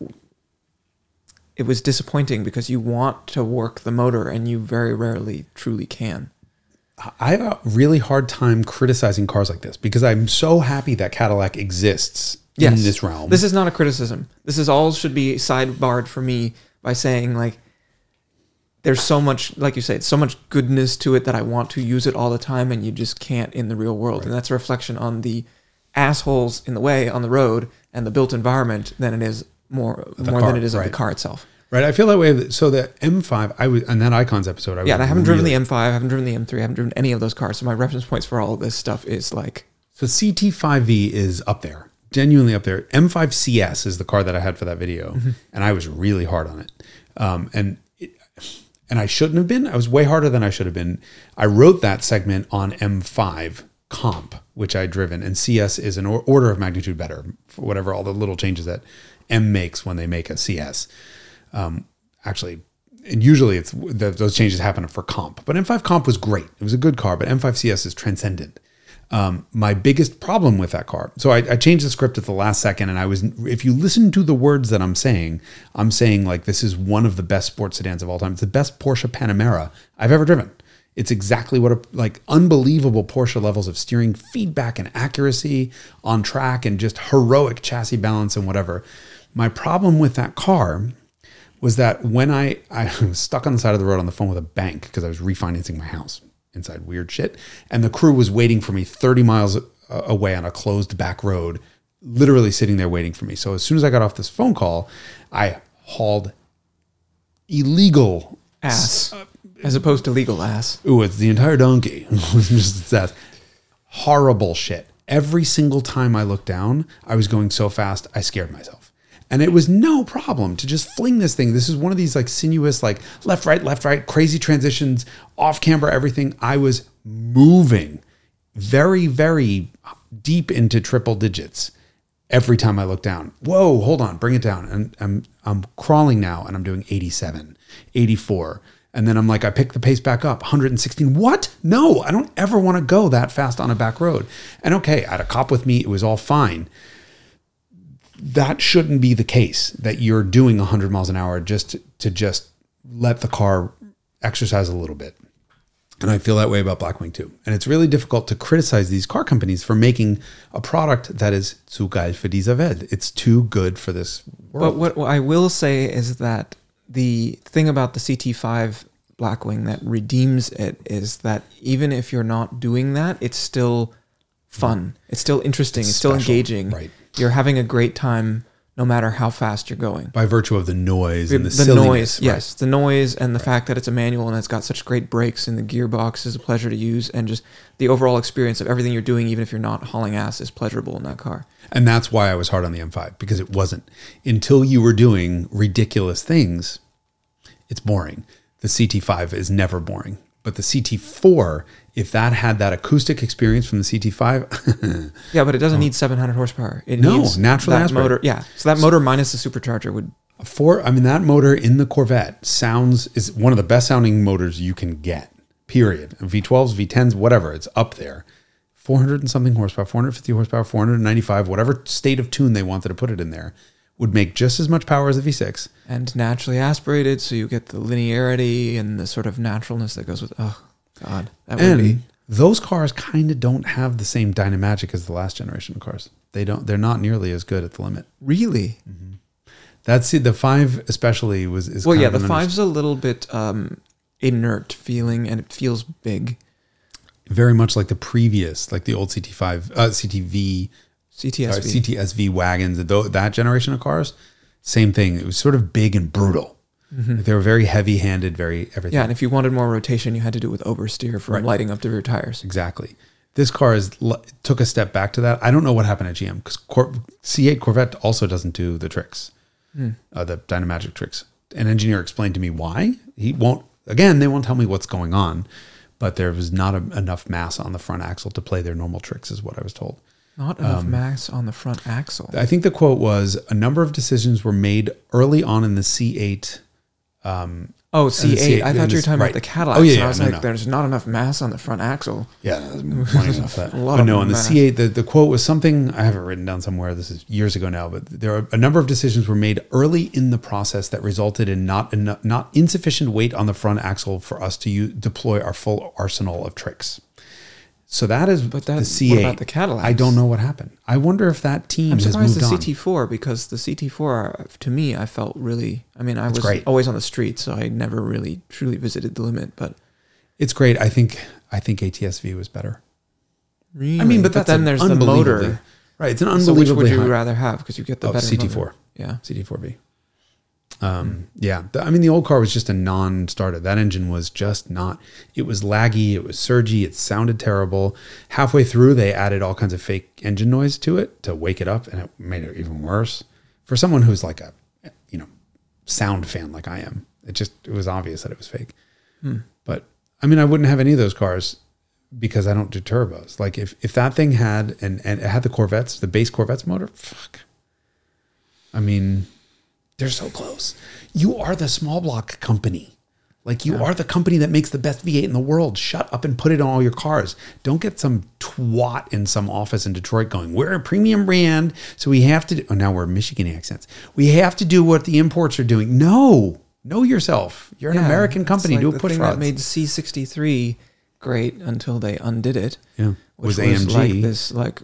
it was disappointing because you want to work the motor and you very rarely truly can. I have a really hard time criticizing cars like this because I'm so happy that Cadillac exists in this realm. This is not a criticism. This is all should be sidebarred for me by saying like there's so much like you say, so much goodness to it that I want to use it all the time and you just can't in the real world. And that's a reflection on the assholes in the way on the road and the built environment than it is more more car, than it is of the car itself. Right, I feel that way. So the M5, I was on that Icons episode. I Yeah, and I haven't driven the M5, I haven't driven the M3, I haven't driven any of those cars. So my reference points for all of this stuff is like So CT5V is up there, genuinely up there. M5 CS is the car that I had for that video, Mm-hmm. and I was really hard on it. Um, and it, and I shouldn't have been. I was way harder than I should have been. I wrote that segment on M5 comp, which I'd driven, and CS is an or- order of magnitude better for whatever all the little changes that M makes when they make a CS. Um, actually, and usually it's the, those changes happen for comp. But M5 comp was great. It was a good car, but M5 CS is transcendent. Um, my biggest problem with that car. So I, I changed the script at the last second, and I was. If you listen to the words that I'm saying, I'm saying like this is one of the best sports sedans of all time. It's the best Porsche Panamera I've ever driven. It's exactly what a like unbelievable Porsche levels of steering, feedback, and accuracy on track, and just heroic chassis balance and whatever. My problem with that car was that when I I [laughs] was stuck on the side of the road on the phone with a bank because I was refinancing my house inside weird shit, and the crew was waiting for me 30 miles uh, away on a closed back road literally sitting there waiting for me. So as soon as I got off this phone call, I hauled illegal Ass. As opposed to legal ass. Ooh, it's the entire donkey. [laughs] just ass. Horrible shit. Every single time I looked down, I was going so fast, I scared myself. And it was no problem to just fling this thing. This is one of these like sinuous, like left, right, left, right, crazy transitions, off camber, everything. I was moving very, very deep into triple digits every time I look down. Whoa, hold on, bring it down. And I'm I'm crawling now and I'm doing 87, 84. And then I'm like, I pick the pace back up, 116. What? No, I don't ever want to go that fast on a back road. And okay, I had a cop with me, it was all fine. That shouldn't be the case that you're doing 100 miles an hour just to, to just let the car exercise a little bit. And I feel that way about Blackwing too. And it's really difficult to criticize these car companies for making a product that is zu geil für diese Welt. It's too good for this world. But what, I will say is that the thing about the CT5 Blackwing that redeems it is that even if you're not doing that, it's still fun. It's still interesting. It's, still special, engaging. right. You're having a great time no matter how fast you're going. by virtue of the noise and the, the noise, right? yes, the noise and the fact that it's a manual and it's got such great brakes and the gearbox is a pleasure to use and just the overall experience of everything you're doing, even if you're not hauling ass, is pleasurable in that car. And that's why I was hard on the M5 because it wasn't until you were doing ridiculous things. It's boring. The CT5 is never boring, but the CT4, if that had that acoustic experience from the CT5, [laughs] Yeah, but it doesn't oh. need 700 horsepower. It No, needs naturally that aspirated. motor. Yeah, so that motor minus the supercharger would. for I mean that motor in the Corvette sounds is one of the best sounding motors you can get. Period. V12s, V10s, whatever, it's up there. 400 and something horsepower, 450 horsepower, 495, whatever state of tune they wanted to put it in there, would make just as much power as the V6. and naturally aspirated, so you get the linearity and the sort of naturalness that goes with. Oh God, that would be. And those cars kind of don't have the same dynamagic as the last generation of cars. They don't. They're not nearly as good at the limit. Really? That's the five especially was is Well, yeah, the five's a little bit um, inert feeling, and it feels big. very much like the previous, like the old CT5, uh, CTV, CTSV. sorry, CTSV wagons. Though that generation of cars, same thing. It was sort of big and brutal. Like they were very heavy-handed, very everything. yeah, and if you wanted more rotation, you had to do it with oversteer for Right. lighting up the rear tires. Exactly. This car is took a step back to that. I don't know what happened at GM because Cor- C8 Corvette also doesn't do the tricks, uh, the Dynamagic tricks. An engineer explained to me why he won't. Again, they won't tell me what's going on, but there was not a, enough mass on the front axle to play their normal tricks, is what I was told. Not enough Um, mass on the front axle. I think the quote was a number of decisions were made early on in the C8. Oh, C8. C8, I thought you were talking right. about the Cadillac. Oh, yeah, yeah, I was no, like, no. there's not enough mass on the front axle. Yeah, [laughs] enough. A lot but of no, on the mass. C8, the, the quote was something I have it written down somewhere. This is years ago now, but there are a number of decisions were made early in the process that resulted in not enough, not insufficient weight on the front axle for us to use, deploy our full arsenal of tricks. So that is But the that- C8. what about the Cadillacs? I don't know what happened. I wonder if that team I'm surprised the on. CT4 because the CT4 uh, to me I felt really. I mean, I was great. always on the street, so I never really truly visited the limit. But It's great. I think I think ATSV was better. really, I mean, but, that's then there's the motor. Right. It's an So which would you high- rather have? Because you get the Oh, better CT4. motor. Yeah. CT4V. Um, yeah, I mean the old car was just a non-starter. That engine was just not. It was laggy. It was surgy. It sounded terrible. Halfway through, they added all kinds of fake engine noise to it to wake it up, and it made it even worse. For someone who's like a, you know, sound fan like I am, it just it was obvious that it was fake. But I mean, I wouldn't have any of those cars because I don't do turbos. Like if if that thing had and and it had the Corvettes, the base Corvettes motor, fuck. I mean, they're so close. You are the small block company. Like you are the company that makes the best V8 in the world. Shut up and put it on all your cars. Don't get some twat in some office in Detroit going, "We're a premium brand, so we have to." Do, oh, now we're Michigan accents. We have to do what the imports are doing. No, know yourself. You're an American company. like do the it putting thing that made C63 great until they undid it. Yeah, which was was, AMG. like this like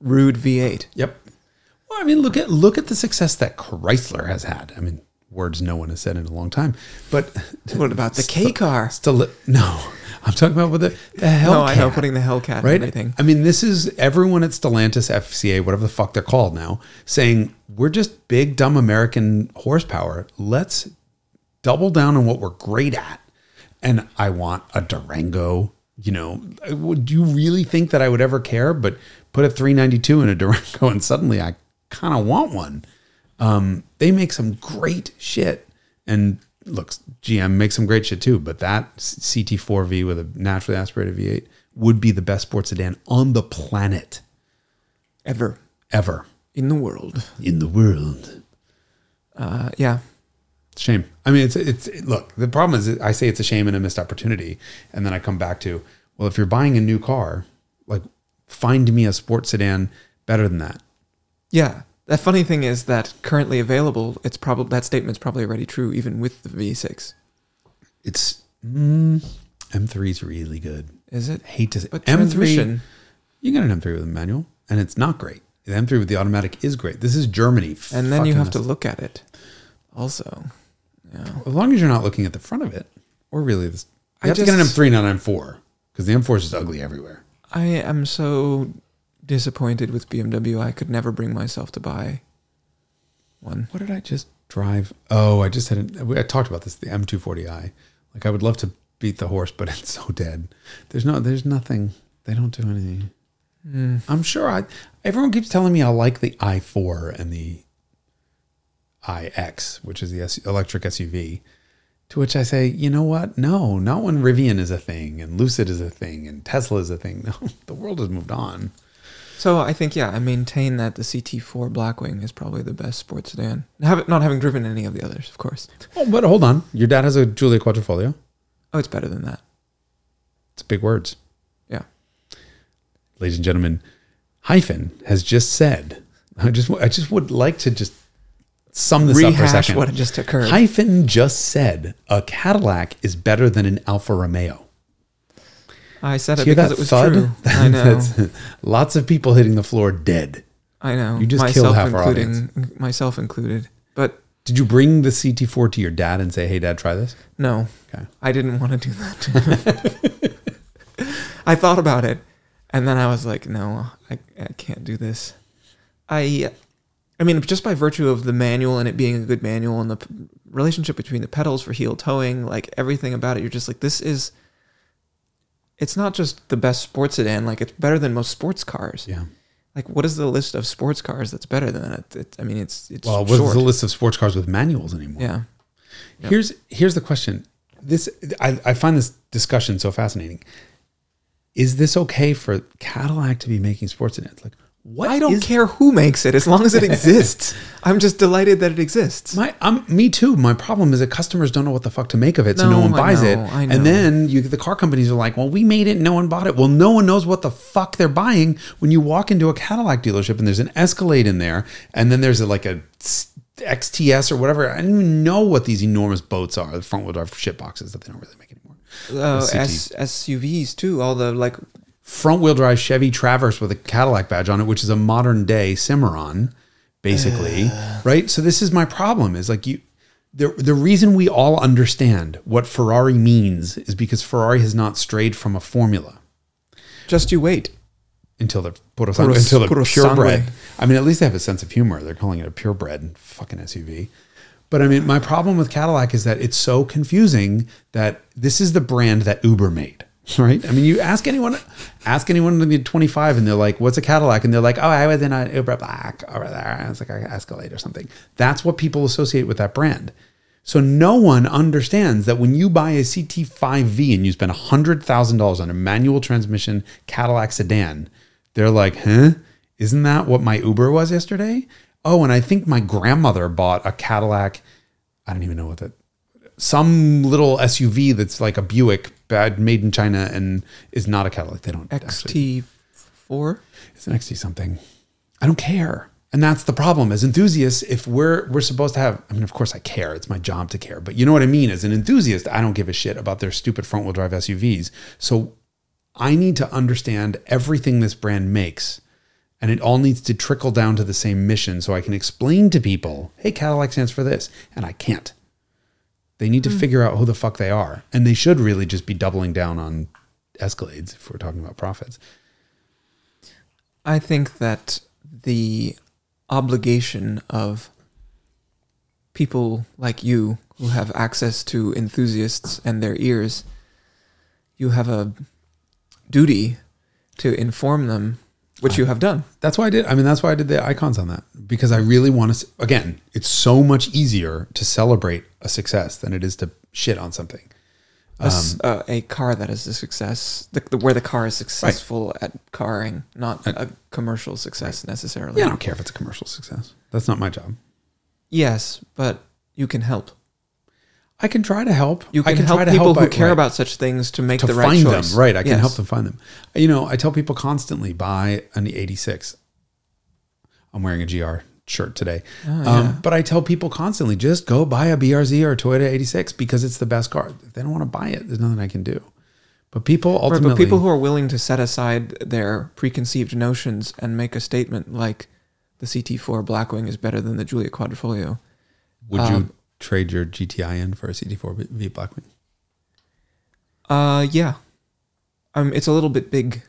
rude V8. Yep. Well, I mean, look at look at the success that Chrysler has had. I mean, words no one has said in a long time. But [laughs] What about the K car? Still, no, [laughs] I'm talking about with the, the Hellcat. no, I know putting the Hellcat right? everything. I mean, this is everyone at Stellantis, FCA, whatever the fuck they're called now, saying we're just big dumb American horsepower. Let's double down on what we're great at. And I want a Durango. You know, would you really think that I would ever care? But put a 392 in a Durango, and suddenly I kind of want one. Um, they make some great shit, and looks GM makes some great shit too. But that CT4V with a naturally aspirated V8 would be the best sports sedan on the planet Ever ever in the world. in the world. Uh, yeah. Shame. I mean, it's it's look. The problem is, I say it's a shame and a missed opportunity, and then I come back to, well, if you're buying a new car, like find me a sports sedan better than that. Yeah. The funny thing is that currently available, it's probably that statement's probably already true even with the V6. It's mm, M3 is really good. Is it? hate to say But M3. transmission. You get an M3 with a manual, and it's not great. The M3 with the automatic is great. This is Germany, And then you have to look at it. Also. Yeah. As long as you're not looking at the front of it, or really this, I you have to get an M3, not an M4, because the M4 is just ugly everywhere. I am so disappointed with BMW. I could never bring myself to buy one. What did I just drive? Oh, I just had. A, I talked about this. The M240i. Like I would love to beat the horse, but [laughs] it's so dead. There's no. There's nothing. They don't do anything. Mm. I'm sure. I. Everyone keeps telling me I like the i4 and the iX, which is the S, electric SUV. To which I say, you know what? No, not when Rivian is a thing and Lucid is a thing and Tesla is a thing. No, [laughs] the world has moved on. So I think yeah, I maintain that the CT4 Blackwing is probably the best sports sedan. Have, not having driven any of the others, of course. Oh, but hold on. Your dad has a Giulia Quadrifoglio. Oh, it's better than that. It's big words. Yeah. ladies and gentlemen, hyphen has just said. I just I just would like to just sum this up for a Rehash second. what just occurred. hyphen just said a Cadillac is better than an Alfa Romeo. I said it Hear because it was thud? true. [laughs] I know. Lots of people hitting the floor dead. I know. You just killed myself half our including myself included. But Did you bring the CT4 to your dad and say, "Hey, dad, try this"? no, Okay. I didn't want to do that. [laughs] I thought about it, and then I was like, no, I, I can't do this. I, I mean, just by virtue of the manual and it being a good manual and the p- relationship between the pedals for heel towing, like everything about it, you're just like, this is. It's not just the best sports sedan; like it's better than most sports cars. Yeah. Like, what is the list of sports cars that's better than that? It, I mean, it's it's Well, what's the list of sports cars with manuals anymore? yeah. Yep. Here's here's the question. This I, I find this discussion so fascinating. Is this okay for Cadillac to be making sports sedans? Like what I don't is- care who makes it as long as it [laughs] exists. I'm just delighted that it exists. My, I'm, me too. My problem is that customers don't know what the fuck to make of it, so no No, one I buys it. I know. And then you, the car companies are like, "Well, we made it, and no one bought it." Well, no one knows what the fuck they're buying when you walk into a Cadillac dealership and there's an Escalade in there, and then there's a, like a s- XTS or whatever. I don't even know what these enormous boats are, the front wheel drive shit boxes that they don't really make anymore. uh, The S, SUVs too. All the like, front wheel drive Chevy Traverse with a Cadillac badge on it, which is a modern day Cimarron, basically. right? So this is my problem is like you the the reason we all understand what Ferrari means is because Ferrari has not strayed from a formula just you wait. until they're puro, Puro- until they're puro purebred. I mean, at least they have a sense of humor. They're calling it a purebred fucking SUV. But I mean, my problem with Cadillac is that it's so confusing that this is the brand that Uber made. [laughs] Right? I mean, you ask anyone, ask anyone in the 25, and they're like, "What's a Cadillac?" And they're like, "Oh, I was in an Uber Black over there. And it's like an Escalade or something." That's what people associate with that brand. So no one understands that when you buy a CT5V and you spend $100,000 on a manual transmission Cadillac sedan, they're like, huh? Isn't that what my Uber was yesterday? Oh, and I think my grandmother bought a Cadillac. I don't even know what that, some little SUV that's like a Buick, bad made in China and is not a Cadillac. They don't actually XT4. it's an XT something. I don't care. And that's the problem. As enthusiasts, if we're we're supposed to have I mean, of course I care. It's my job to care. But you know what I mean? As an enthusiast, I don't give a shit about their stupid front wheel drive SUVs. So I need to understand everything this brand makes. And it all needs to trickle down to the same mission so I can explain to people, hey, Cadillac stands for this. And I can't. They need to hmm. figure out who the fuck they are, and they should really just be doubling down on Escalades if we're talking about profits. I think that the obligation of people like you who have access to enthusiasts and their ears, you have a duty to inform them, which you have done. That's why I did. I mean, that's why I did the icons on that because I really want to. Again, it's so much easier to celebrate a success than it is to shit on something. A s- uh, a car that is a success, the, the, where the car is successful at carring, not a commercial success necessarily. Yeah, I don't care if it's a commercial success. That's not my job. Yes, but you can help. I can try to help. You I can, help try to people who by- care right, about such things to make to the right find choice. them. Right, I can help them find them. You know, I tell people constantly buy an '86. I'm wearing a GR shirt today, Oh, um, yeah. but I tell people constantly just go buy a BRZ or a Toyota 86 because it's the best car. If they don't want to buy it, there's nothing I can do. But people Right, ultimately, but people who are willing to set aside their preconceived notions and make a statement like the CT4 Blackwing is better than the Giulia Quadrifoglio. would um, you trade your GTI in for a CT4 V Blackwing? Uh, yeah. Um, it's a little bit big.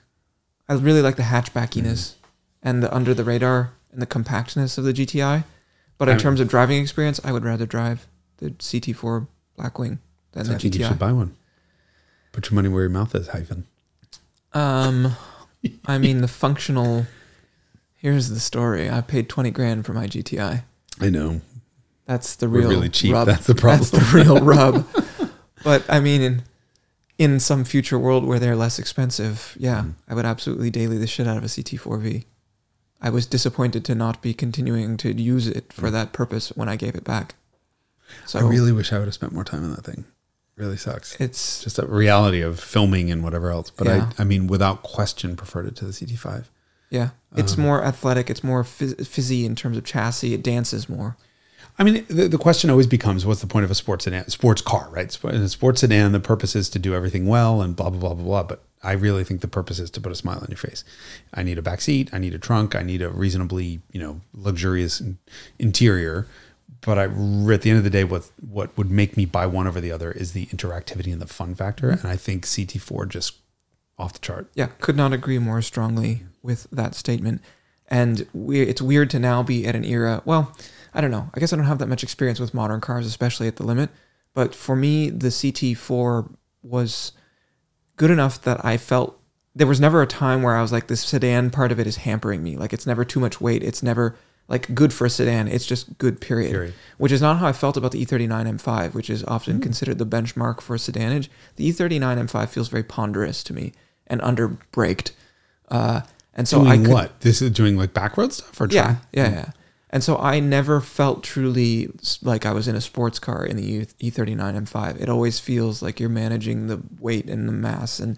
I really like the hatchbackiness and the under the radar and the compactness of the GTI. But in I- terms of driving experience, I would rather drive the CT4 Blackwing than So I think you should buy one. Put your money where your mouth is, hyphen. Um, [laughs] I mean the functional. Here's the story. I paid twenty grand for my GTI. I know. That's the We're real really cheap. Rub. That's the problem. That's the real [laughs] rub. But I mean, in in some future world where they're less expensive, yeah, Mhm. I would absolutely daily the shit out of a CT4V. I was disappointed to not be continuing to use it for Mm. that purpose when I gave it back. So I really wish I would have spent more time on that thing. Really sucks. it's just a reality of filming and whatever else. But Yeah. I, I mean, without question, preferred it to the CT5. yeah, it's Um, more athletic. It's more phys- fizzy in terms of chassis. It dances more. I mean, the, the question always becomes, what's the point of a sports sedan, sports car, right? In a sports sedan, the purpose is to do everything well and blah blah blah blah blah. But I really think the purpose is to put a smile on your face. I need a back seat. I need a trunk. I need a reasonably, you know, luxurious interior. But I, at the end of the day, what what would make me buy one over the other is the interactivity and the fun factor. Mm-hmm. And I think CT4 just off the chart. Yeah, could not agree more strongly with that statement. And we, it's weird to now be at an era. Well, I don't know. I guess I don't have that much experience with modern cars, especially at the limit. But for me, the CT4 was good enough that I felt there was never a time where I was like, this sedan part of it is hampering me. Like, it's never too much weight. It's never like good for a sedan. It's just good, period. Period. Which is not how I felt about the E E39 M5, which is often considered the benchmark for sedanage. The E E39 M5 feels very ponderous to me and underbraked. Uh, and so doing I could, what? This is doing like backroad stuff or yeah, trying- yeah, yeah. And so I never felt truly like I was in a sports car in the E- E39 M5. It always feels like you're managing the weight and the mass and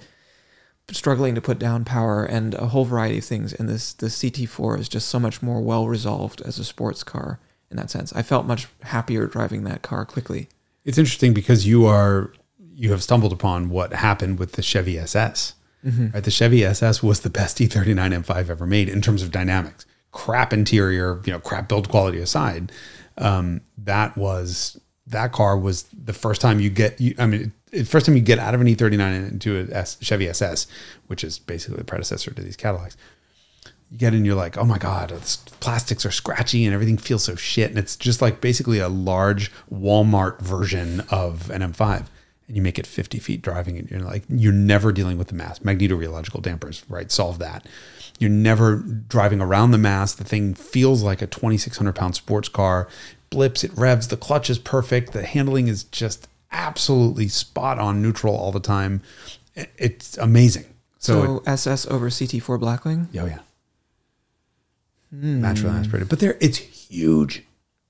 struggling to put down power and a whole variety of things. And this the CT4 is just so much more well resolved as a sports car in that sense. I felt much happier driving that car quickly. It's interesting because you are you have stumbled upon what happened with the Chevy SS. Mm-hmm. Right, the Chevy SS was the best E E39 M5 ever made in terms of dynamics. Crap interior, you know, crap build quality aside, um, that was that car was the first time you get. You, I mean, it, first time you get out of an E39 and into a S, Chevy SS, which is basically the predecessor to these Cadillacs. You get in, you're like, oh my god, the plastics are scratchy and everything feels so shit, and it's just like basically a large Walmart version of an M5 and you make it 50 feet driving it. You're like, you're never dealing with the mass. Magnetorheological dampers, right? Solve that. You're never driving around the mass. The thing feels like a 2,600 pound sports car. Blips, it revs. The clutch is perfect. The handling is just absolutely spot on neutral all the time. It's amazing. So, So, SS over CT4 Blackwing. it, oh yeah, hmm. naturally aspirated. But there, it's huge.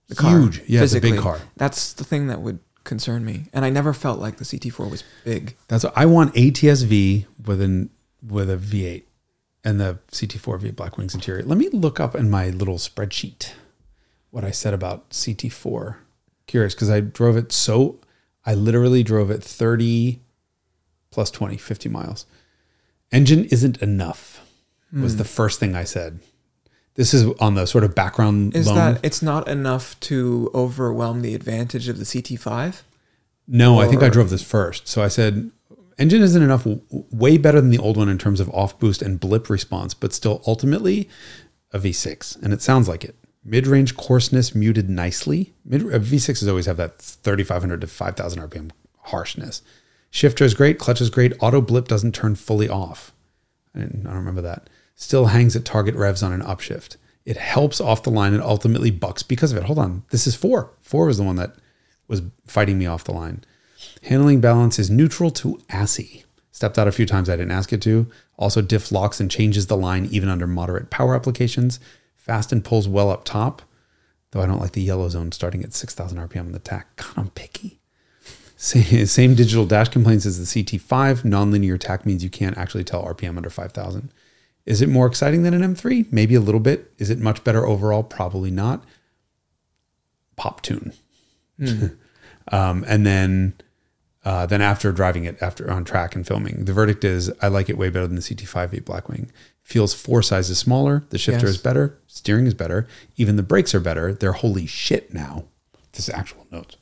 The car, huge. Yeah, it's a big car. That's the thing that would concern me. And I never felt like the CT4 was big. That's what I want ATSV with an with a V8 and the CT4 V Blackwing's interior. Let me look up in my little spreadsheet what I said about CT4. Curious because I drove it so I literally drove it 30 plus 20, 50 miles. Engine isn't enough was hmm. the first thing I said. This is on the sort of background Is loan. that it's not enough to overwhelm the advantage of the CT5? No, I think I drove this first. So I said, engine isn't enough, way better than the old one in terms of off boost and blip response, but still ultimately a V6. And it sounds like it. Mid range coarseness muted nicely. Mid, uh, V6s always have that 3,500 to 5,000 RPM harshness. Shifter is great. Clutch is great. Auto blip doesn't turn fully off. I, didn't, I don't remember that. Still hangs at target revs on an upshift. It helps off the line and ultimately bucks because of it. Hold on. This is four. Four was the one that was fighting me off the line. Handling balance is neutral to assy. Stepped out a few times I didn't ask it to. Also diff locks and changes the line even under moderate power applications. Fast and pulls well up top. Though I don't like the yellow zone starting at 6,000 RPM on the tach. God, I'm picky. Same, same digital dash complaints as the CT5. Nonlinear tach means you can't actually tell RPM under 5,000. Is it more exciting than an M3? Maybe a little bit. Is it much better overall? Probably not. Pop tune. [laughs] um, and then, uh, then after driving it, after on track and filming, the verdict is I like it way better than the CT5V Blackwing. Feels four sizes smaller. The shifter Yes. is better. Steering is better. Even the brakes are better. They're holy shit now. This is actual notes.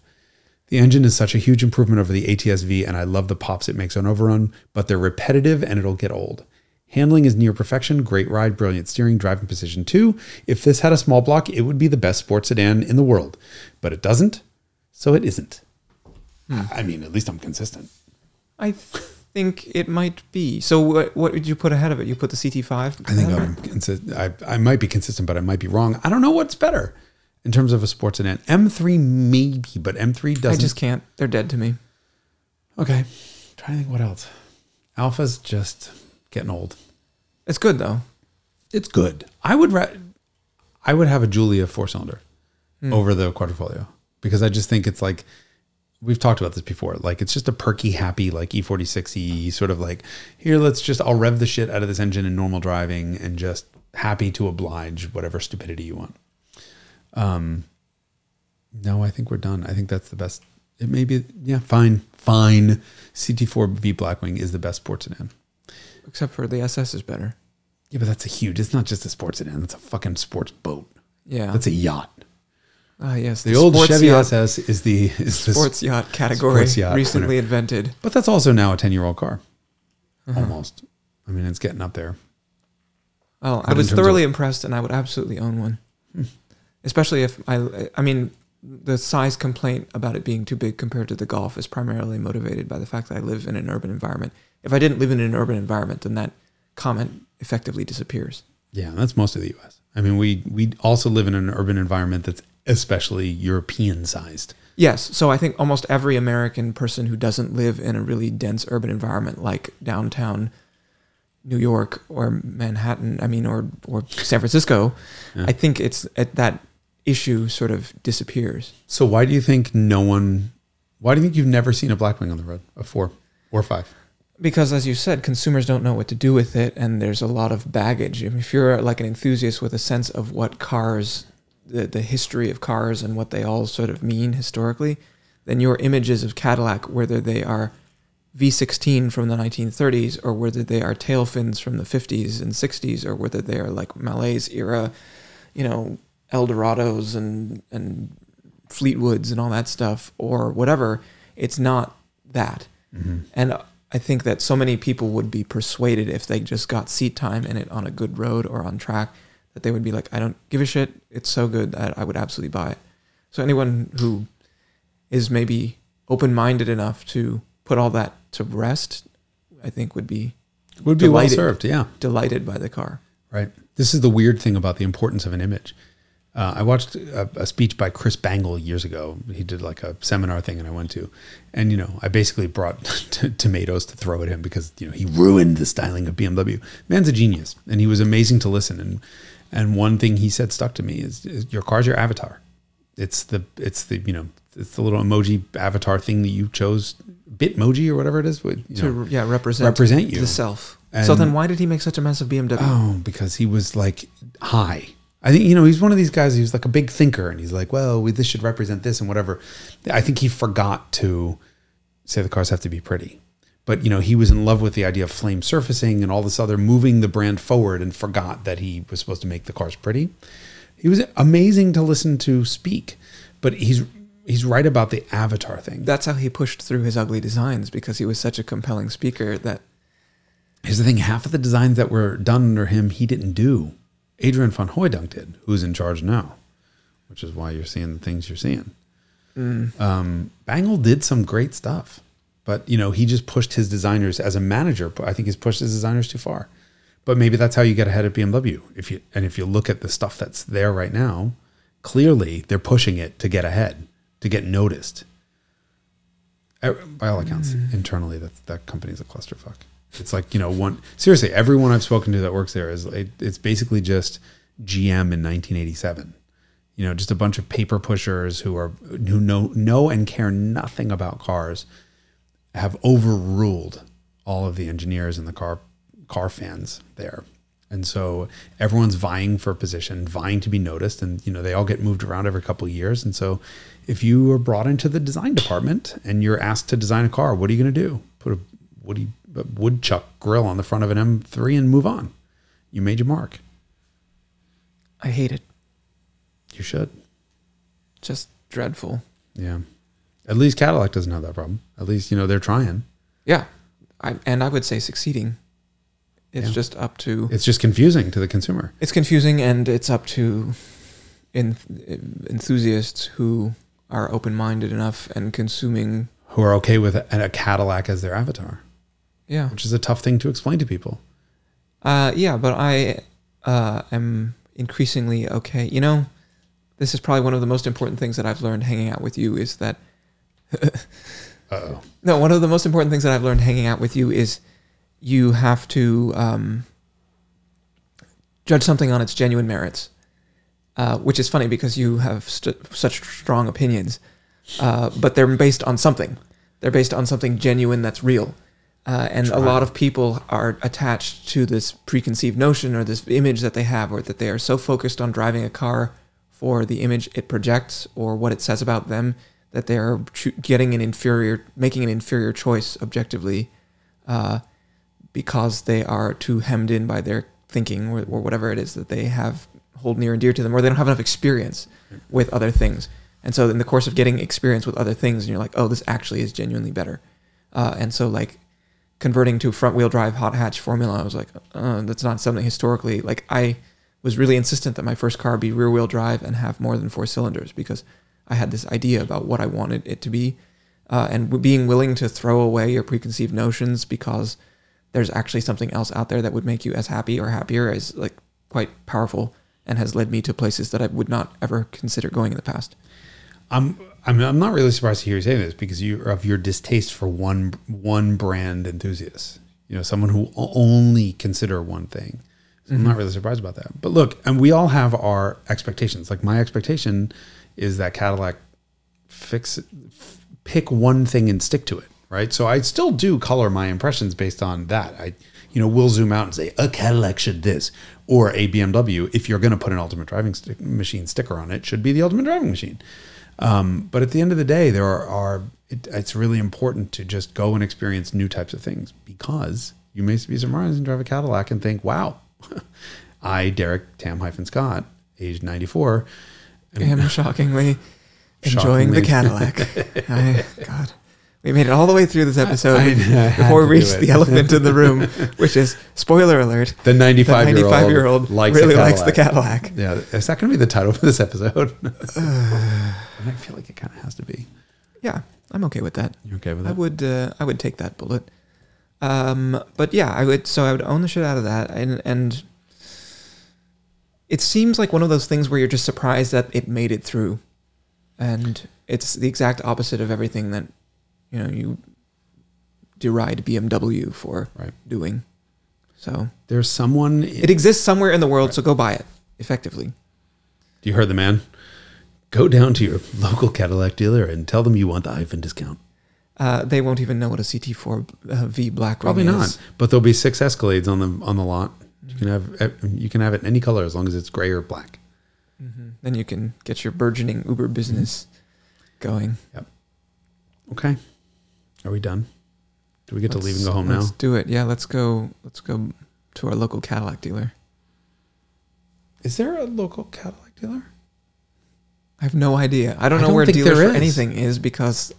The engine is such a huge improvement over the ATS-V, and I love the pops it makes on overrun, but they're repetitive and it'll get old. Handling is near perfection, great ride, brilliant steering, driving position too. If this had a small block, it would be the best sports sedan in the world, but it doesn't, so it isn't. Hmm. I mean, at least I'm consistent. I think it might be. So what, what did you put ahead of it? You put the CT5? I think I'm consi- I, I might be consistent, but I might be wrong. I don't know what's better in terms of a sports sedan. M3 maybe, but M3 doesn't. I just can't. They're dead to me. okay. trying to think what else. Alfa's just getting old. It's good though. It's good. I would ra- I would have a Giulia four cylinder over the Quadrifoglio because I just think it's like we've talked about this before. Like it's just a perky, happy like E46e sort of like here. Let's just I'll rev the shit out of this engine in normal driving and just happy to oblige whatever stupidity you want. Um, no, I think we're done. I think that's the best. It may be yeah, fine, fine. CT4 V Blackwing is the best sports sedan. Except for the SS is better. Yeah, but that's a huge. It's not just a sports sedan. It's a fucking sports boat. Yeah. That's a yacht. Ah, yes. The, old Chevy yacht, SS is the is the sports yacht category sports yacht recently invented. but that's also now a ten year old car, Uh-huh. almost. I mean, it's getting up there. Oh, But I was thoroughly impressed, and I would absolutely own one. Hmm. Especially if I, I mean, the size complaint about it being too big compared to the Golf is primarily motivated by the fact that I live in an urban environment. If I didn't live in an urban environment, then that comment effectively disappears. Yeah, that's most of the U.S. I mean, we we also live in an urban environment that's especially European sized. Yes, so I think almost every American person who doesn't live in a really dense urban environment like downtown New York or Manhattan, I mean, or or San Francisco, Yeah. I think it's at that issue sort of disappears. So why do you think no one? Why do you think you've never seen a Blackwing on the road? A four or five? Because, as you said, consumers don't know what to do with it, and there's a lot of baggage. I mean, if you're like an enthusiast with a sense of what cars, the, the history of cars, and what they all sort of mean historically, then your images of Cadillac, whether they are V16 from the 1930s, or whether they are tail fins from the 50s and 60s, or whether they are like Malaise era, you know, Eldorados and and Fleetwoods and all that stuff, or whatever, it's not that. Mm-hmm. And I think that so many people would be persuaded if they just got seat time in it on a good road or on track that they would be like, I don't give a shit. It's so good that I would absolutely buy it. So anyone who is maybe open minded enough to put all that to rest, I think would be Would be well Delighted. served. Yeah. delighted by the car. Right. This is the weird thing about the importance of an image. Uh, I watched a, a speech by Chris Bangle years ago. He did like a seminar thing, and I went to, and you know, I basically brought [laughs] t- tomatoes to throw at him because you know he ruined the styling of BMW. Man's a genius, and he was amazing to listen. And and one thing he said stuck to me is, is your car's your avatar. It's the it's the you know it's the little emoji avatar thing that you chose, Bitmoji or whatever it is. what, You know. to yeah represent represent you. the self. And- so then why did he make such a mess of BMW? Oh, because he was like high. I think you know he's one of these guys. He was like a big thinker, and he's like, "Well, we, this should represent this and whatever." I think he forgot to say the cars have to be pretty, but you know he was in love with the idea of flame surfacing and all this other moving the brand forward, and forgot that he was supposed to make the cars pretty. He was amazing to listen to speak, but he's he's right about the avatar thing. That's how he pushed through his ugly designs because he was such a compelling speaker that Here's the thing: half of the designs that were done under him, he didn't do. Adrian van Hooydonk did, who's in charge now, which is why you're seeing the things you're seeing. Um, Bangle did some great stuff, but you know he just pushed his designers as a manager. I think he's pushed his designers too far. But maybe that's how you get ahead at BMW. If you and if you look at the stuff that's there right now, clearly they're pushing it to get ahead, to get noticed. Uh, By all accounts, internally, that that company's a clusterfuck. It's like you know one seriously. Everyone I've spoken to that works there is it, it's basically just GM in 1987. You know, just a bunch of paper pushers who are who know know and care nothing about cars have overruled all of the engineers and the car car fans there. And so everyone's vying for a position, vying to be noticed, and you know they all get moved around every couple of years. And so, if you are brought into the design department and you're asked to design a car, what are you going to do? Put a woody a woodchuck grill on the front of an M3 and move on. You made your mark. I hate it. You should. Just dreadful. Yeah. At least Cadillac doesn't have that problem. At least you know they're trying. Yeah. I, and I would say succeeding. It's Yeah. just up to It's just confusing to the consumer. it's confusing and it's up to en- enthusiasts who are open-minded enough and consuming Who are okay with a, a Cadillac as their avatar, yeah which is a tough thing to explain to people. uh yeah but i uh am increasingly okay you know this is probably one of the most important things that i've learned hanging out with you is that [laughs] Uh-oh. no one of the most important things that i've learned hanging out with you is you have to um judge something on its genuine merits uh, which is funny because you have st- such strong opinions, uh, but they're based on something. They're based on something genuine that's real. Uh, and a lot of people are attached to this preconceived notion or this image that they have, or that they are so focused on driving a car for the image it projects or what it says about them that they are getting an inferior, making an inferior choice objectively, uh, because they are too hemmed in by their thinking or, or whatever it is that they have hold near and dear to them, or they don't have enough experience with other things. And so, in the course of getting experience with other things, and you're like, oh, this actually is genuinely better. Uh, and so, like, converting to front wheel drive hot hatch formula, I was like, uh, that's not something historically. Like, I was really insistent that my first car be rear wheel drive and have more than four cylinders because I had this idea about what I wanted it to be. Uh, and being willing to throw away your preconceived notions because there's actually something else out there that would make you as happy or happier is like quite powerful and has led me to places that I would not ever consider going in the past. I'm I'm I'm not really surprised to hear you say this because you of your distaste for one one brand enthusiast. You know, someone who only consider one thing. So I'm not mm-hmm. really surprised about that. But look, and we all have our expectations. Like my expectation is that Cadillac fix f- pick one thing and stick to it, right? So I still do color my impressions based on that. I you know, we'll zoom out and say a Cadillac should this or a BMW if you're going to put an ultimate driving stick, machine sticker on it should be the ultimate driving machine. Um, but at the end of the day, there are, are it, it's really important to just go and experience new types of things because you may be surprised and drive a Cadillac and think, wow, [laughs] I, Derek Tam hyphen Scott, age 94, am [laughs] shockingly enjoying the Cadillac. [laughs] I, God, we made it all the way through this episode I- [laughs] I had before we reached the elephant in the room, [laughs] which is spoiler alert. the 95 the 95 year old likes really a likes the Cadillac. Yeah, is that going to be the title for this episode? [sighs] I feel like it kind of has to be. Yeah, I'm okay with that. You okay with I would uh, I would take that bullet. Um, but yeah, I would. So I would own the shit out of that, and and it seems like one of those things where you're just surprised that it made it through, and it's the exact opposite of everything that you know you deride BMW for Right. doing. So There's someone. it exists somewhere in the world, so go buy it effectively. you heard the man. Go down to your local Cadillac dealer and tell them you want the hyphen discount. Uh, they won't even know what a CT4 uh, V Black is Probably not, is. but there'll be six Escalades on the on the lot. You can have you can have it in any color as long as it's gray or black. hmm Then you can get your burgeoning Uber business going. Yep. Okay, are we done? Do we get to leave and Let's- go home now? Let's do it. Yeah, let's go. Let's go to our local Cadillac dealer. Is there a local Cadillac dealer? I have no idea. I don't I know don't where think dealers for anything is because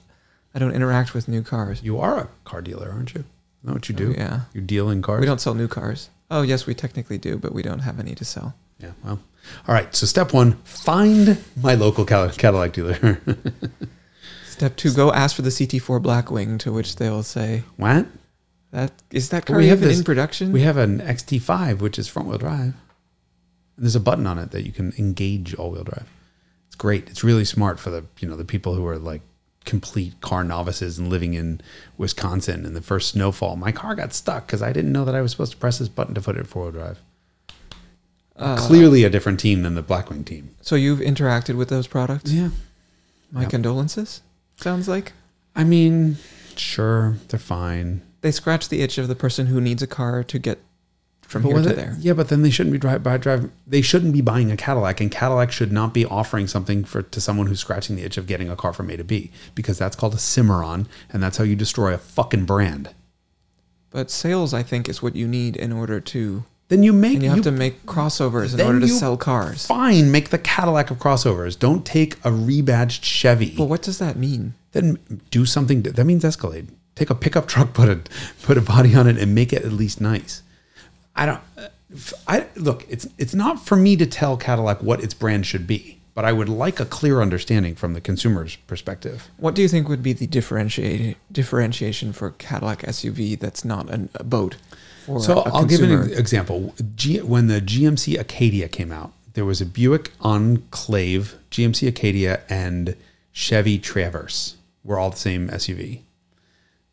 I don't interact with new cars. You are a car dealer, aren't you? Know what you Oh, do? yeah. You deal in cars. We don't sell new cars. Oh, yes, we technically do, but we don't have any to sell. Yeah. Well. All right. So step one: find my local Cadillac Cadillac dealer. [laughs] Step two, go ask for the CT4 Blackwing, to which they'll say, what? "That is that car we have this- in production?" We have an XT5, which is front wheel drive. And there's a button on it that you can engage all wheel drive. It's great. It's really smart for the you know the people who are like complete car novices and living in Wisconsin in the first snowfall. My car got stuck because I didn't know that I was supposed to press this button to put it in four wheel drive. Uh, Clearly a different team than the Blackwing team. So you've interacted with those products? Yeah. My Yep. condolences. Sounds like I mean, sure, they're fine. they scratch the itch of the person who needs a car to get from But here to it- there. Yeah, but then they shouldn't be drive by drive. They shouldn't be buying a Cadillac, and Cadillac should not be offering something for to someone who's scratching the itch of getting a car from A to B because that's called a Cimarron, and that's how you destroy a fucking brand. But sales, I think, is what you need in order to, Then you make and you have to make crossovers in order to sell cars. fine make the Cadillac of crossovers. Don't take a rebadged Chevy. But what does that mean? then do something. That means Escalade. Take a pickup truck, put a put a body on it, and make it at least nice. I don't. I look. It's it's not for me to tell Cadillac what its brand should be, but I would like a clear understanding from the consumer's perspective. What do you think would be the differentiate differentiation for Cadillac SUV that's not an, a boat? So I'll give an example. G, when the GMC Acadia came out, there was a Buick Enclave, GMC Acadia, and Chevy Traverse were all the same SUV.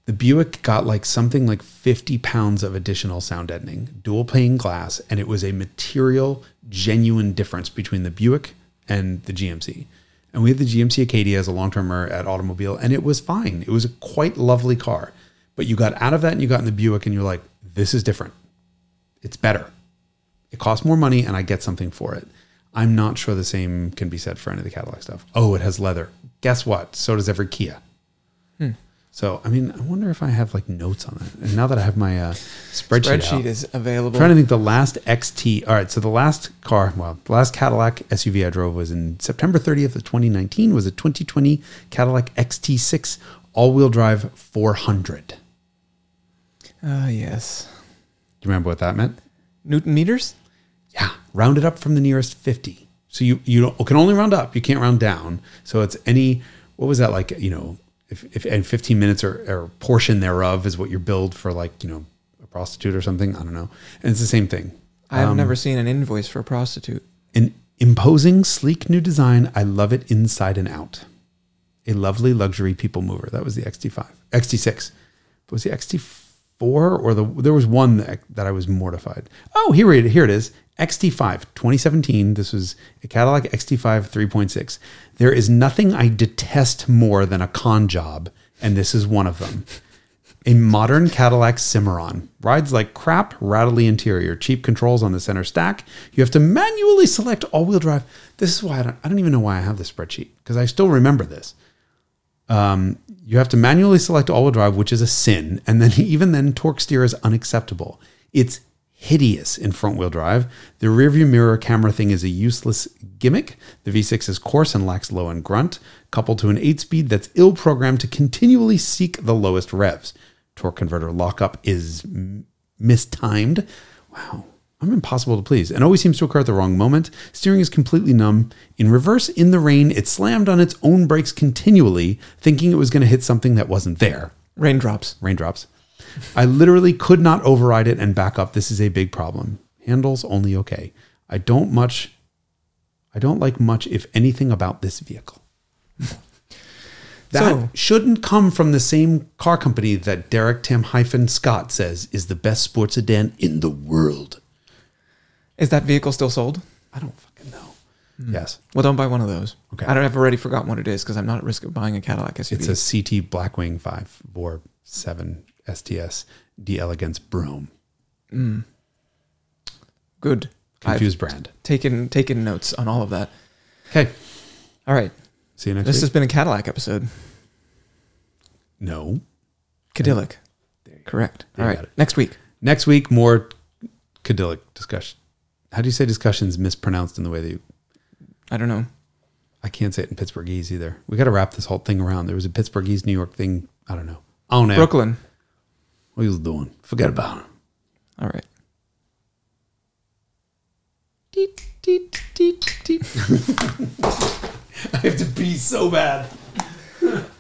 The Buick got like something like 50 pounds of additional sound deadening, dual pane glass, and it was a material, genuine difference between the Buick and the GMC. And we had the GMC Acadia as a long termer at Automobile, and it was fine. It was a quite lovely car. But you got out of that and you got in the Buick, and you're like, this is different. It's better. It costs more money, and I get something for it. I'm not sure the same can be said for any of the Cadillac stuff. Oh, it has leather. Guess what? So does every Kia. So, I mean, I wonder if I have like notes on it. And now that I have my uh, spreadsheet, spreadsheet out, is I'm available. trying to think the last XT. All right, so the last car, well, the last Cadillac SUV I drove was in September 30th of 2019. Was a 2020 Cadillac XT6 all-wheel drive 400. Ah, yes. Do you remember what that meant? Newton meters? Yeah, round it up from the nearest 50. So you you don't, can only round up. You can't round down. So it's any what was that like? You know, if if and 15 minutes or, or portion thereof is what you're billed for, like you know, a prostitute or something. I don't know. And it's the same thing. I have Um, never seen an invoice for a prostitute. An imposing, sleek new design. I love it inside and out. A lovely luxury people mover. That was the XT5, XT6. But was the XT4 or the there was one that, that I was mortified. Oh, here it here it is. XT5 2017. This was a Cadillac XT5 3.6. There is nothing I detest more than a con job, and this is one of them. A modern Cadillac Cimarron rides like crap, rattly interior, cheap controls on the center stack. You have to manually select all-wheel drive. This is why I don't, I don't even know why I have this spreadsheet because I still remember this. Um, you have to manually select all-wheel drive, which is a sin, and then [laughs] even then, torque steer is unacceptable. It's hideous in front-wheel drive. The rearview mirror camera thing is a useless gimmick. The V6 is coarse and lacks low and grunt, coupled to an 8-speed that's ill-programmed to continually seek the lowest revs. Torque converter lockup is m- mistimed. Wow. I'm impossible to please and always seems to occur at the wrong moment. Steering is completely numb. In reverse, in the rain, it slammed on its own brakes continually, thinking it was going to hit something that wasn't there. Raindrops. Raindrops. I literally could not override it and back up. This is a big problem. Handles only okay. I don't much I don't like much if anything about this vehicle. [laughs] That So- shouldn't come from the same car company that Derek Tam hyphen Scott says is the best sports sedan in the world. Is that vehicle still sold? I don't fucking know. Hmm. Yes. Well, don't buy one of those. Okay. I don't. I've already forgotten what it is because I'm not at risk of buying a Cadillac SUV. It's a CT Blackwing 5 Vor 7 STS D Elegance Brougham. Mm. good. Confused brand. I've taken taken notes on all of that. Okay. All right. See you next This week. has been a Cadillac episode. no. Cadillac. Correct. You All got right. Next week. Next week, more Cadillac discussion. How do you say discussions mispronounced in the way that you? I don't know. I can't say it in Pittsburghese either. We got to wrap this whole thing around. There was a Pittsburghese, New York thing. I don't know. I don't know. Brooklyn. What he was doing. Forget about him. All right. [laughs] I have to pee so bad. [laughs]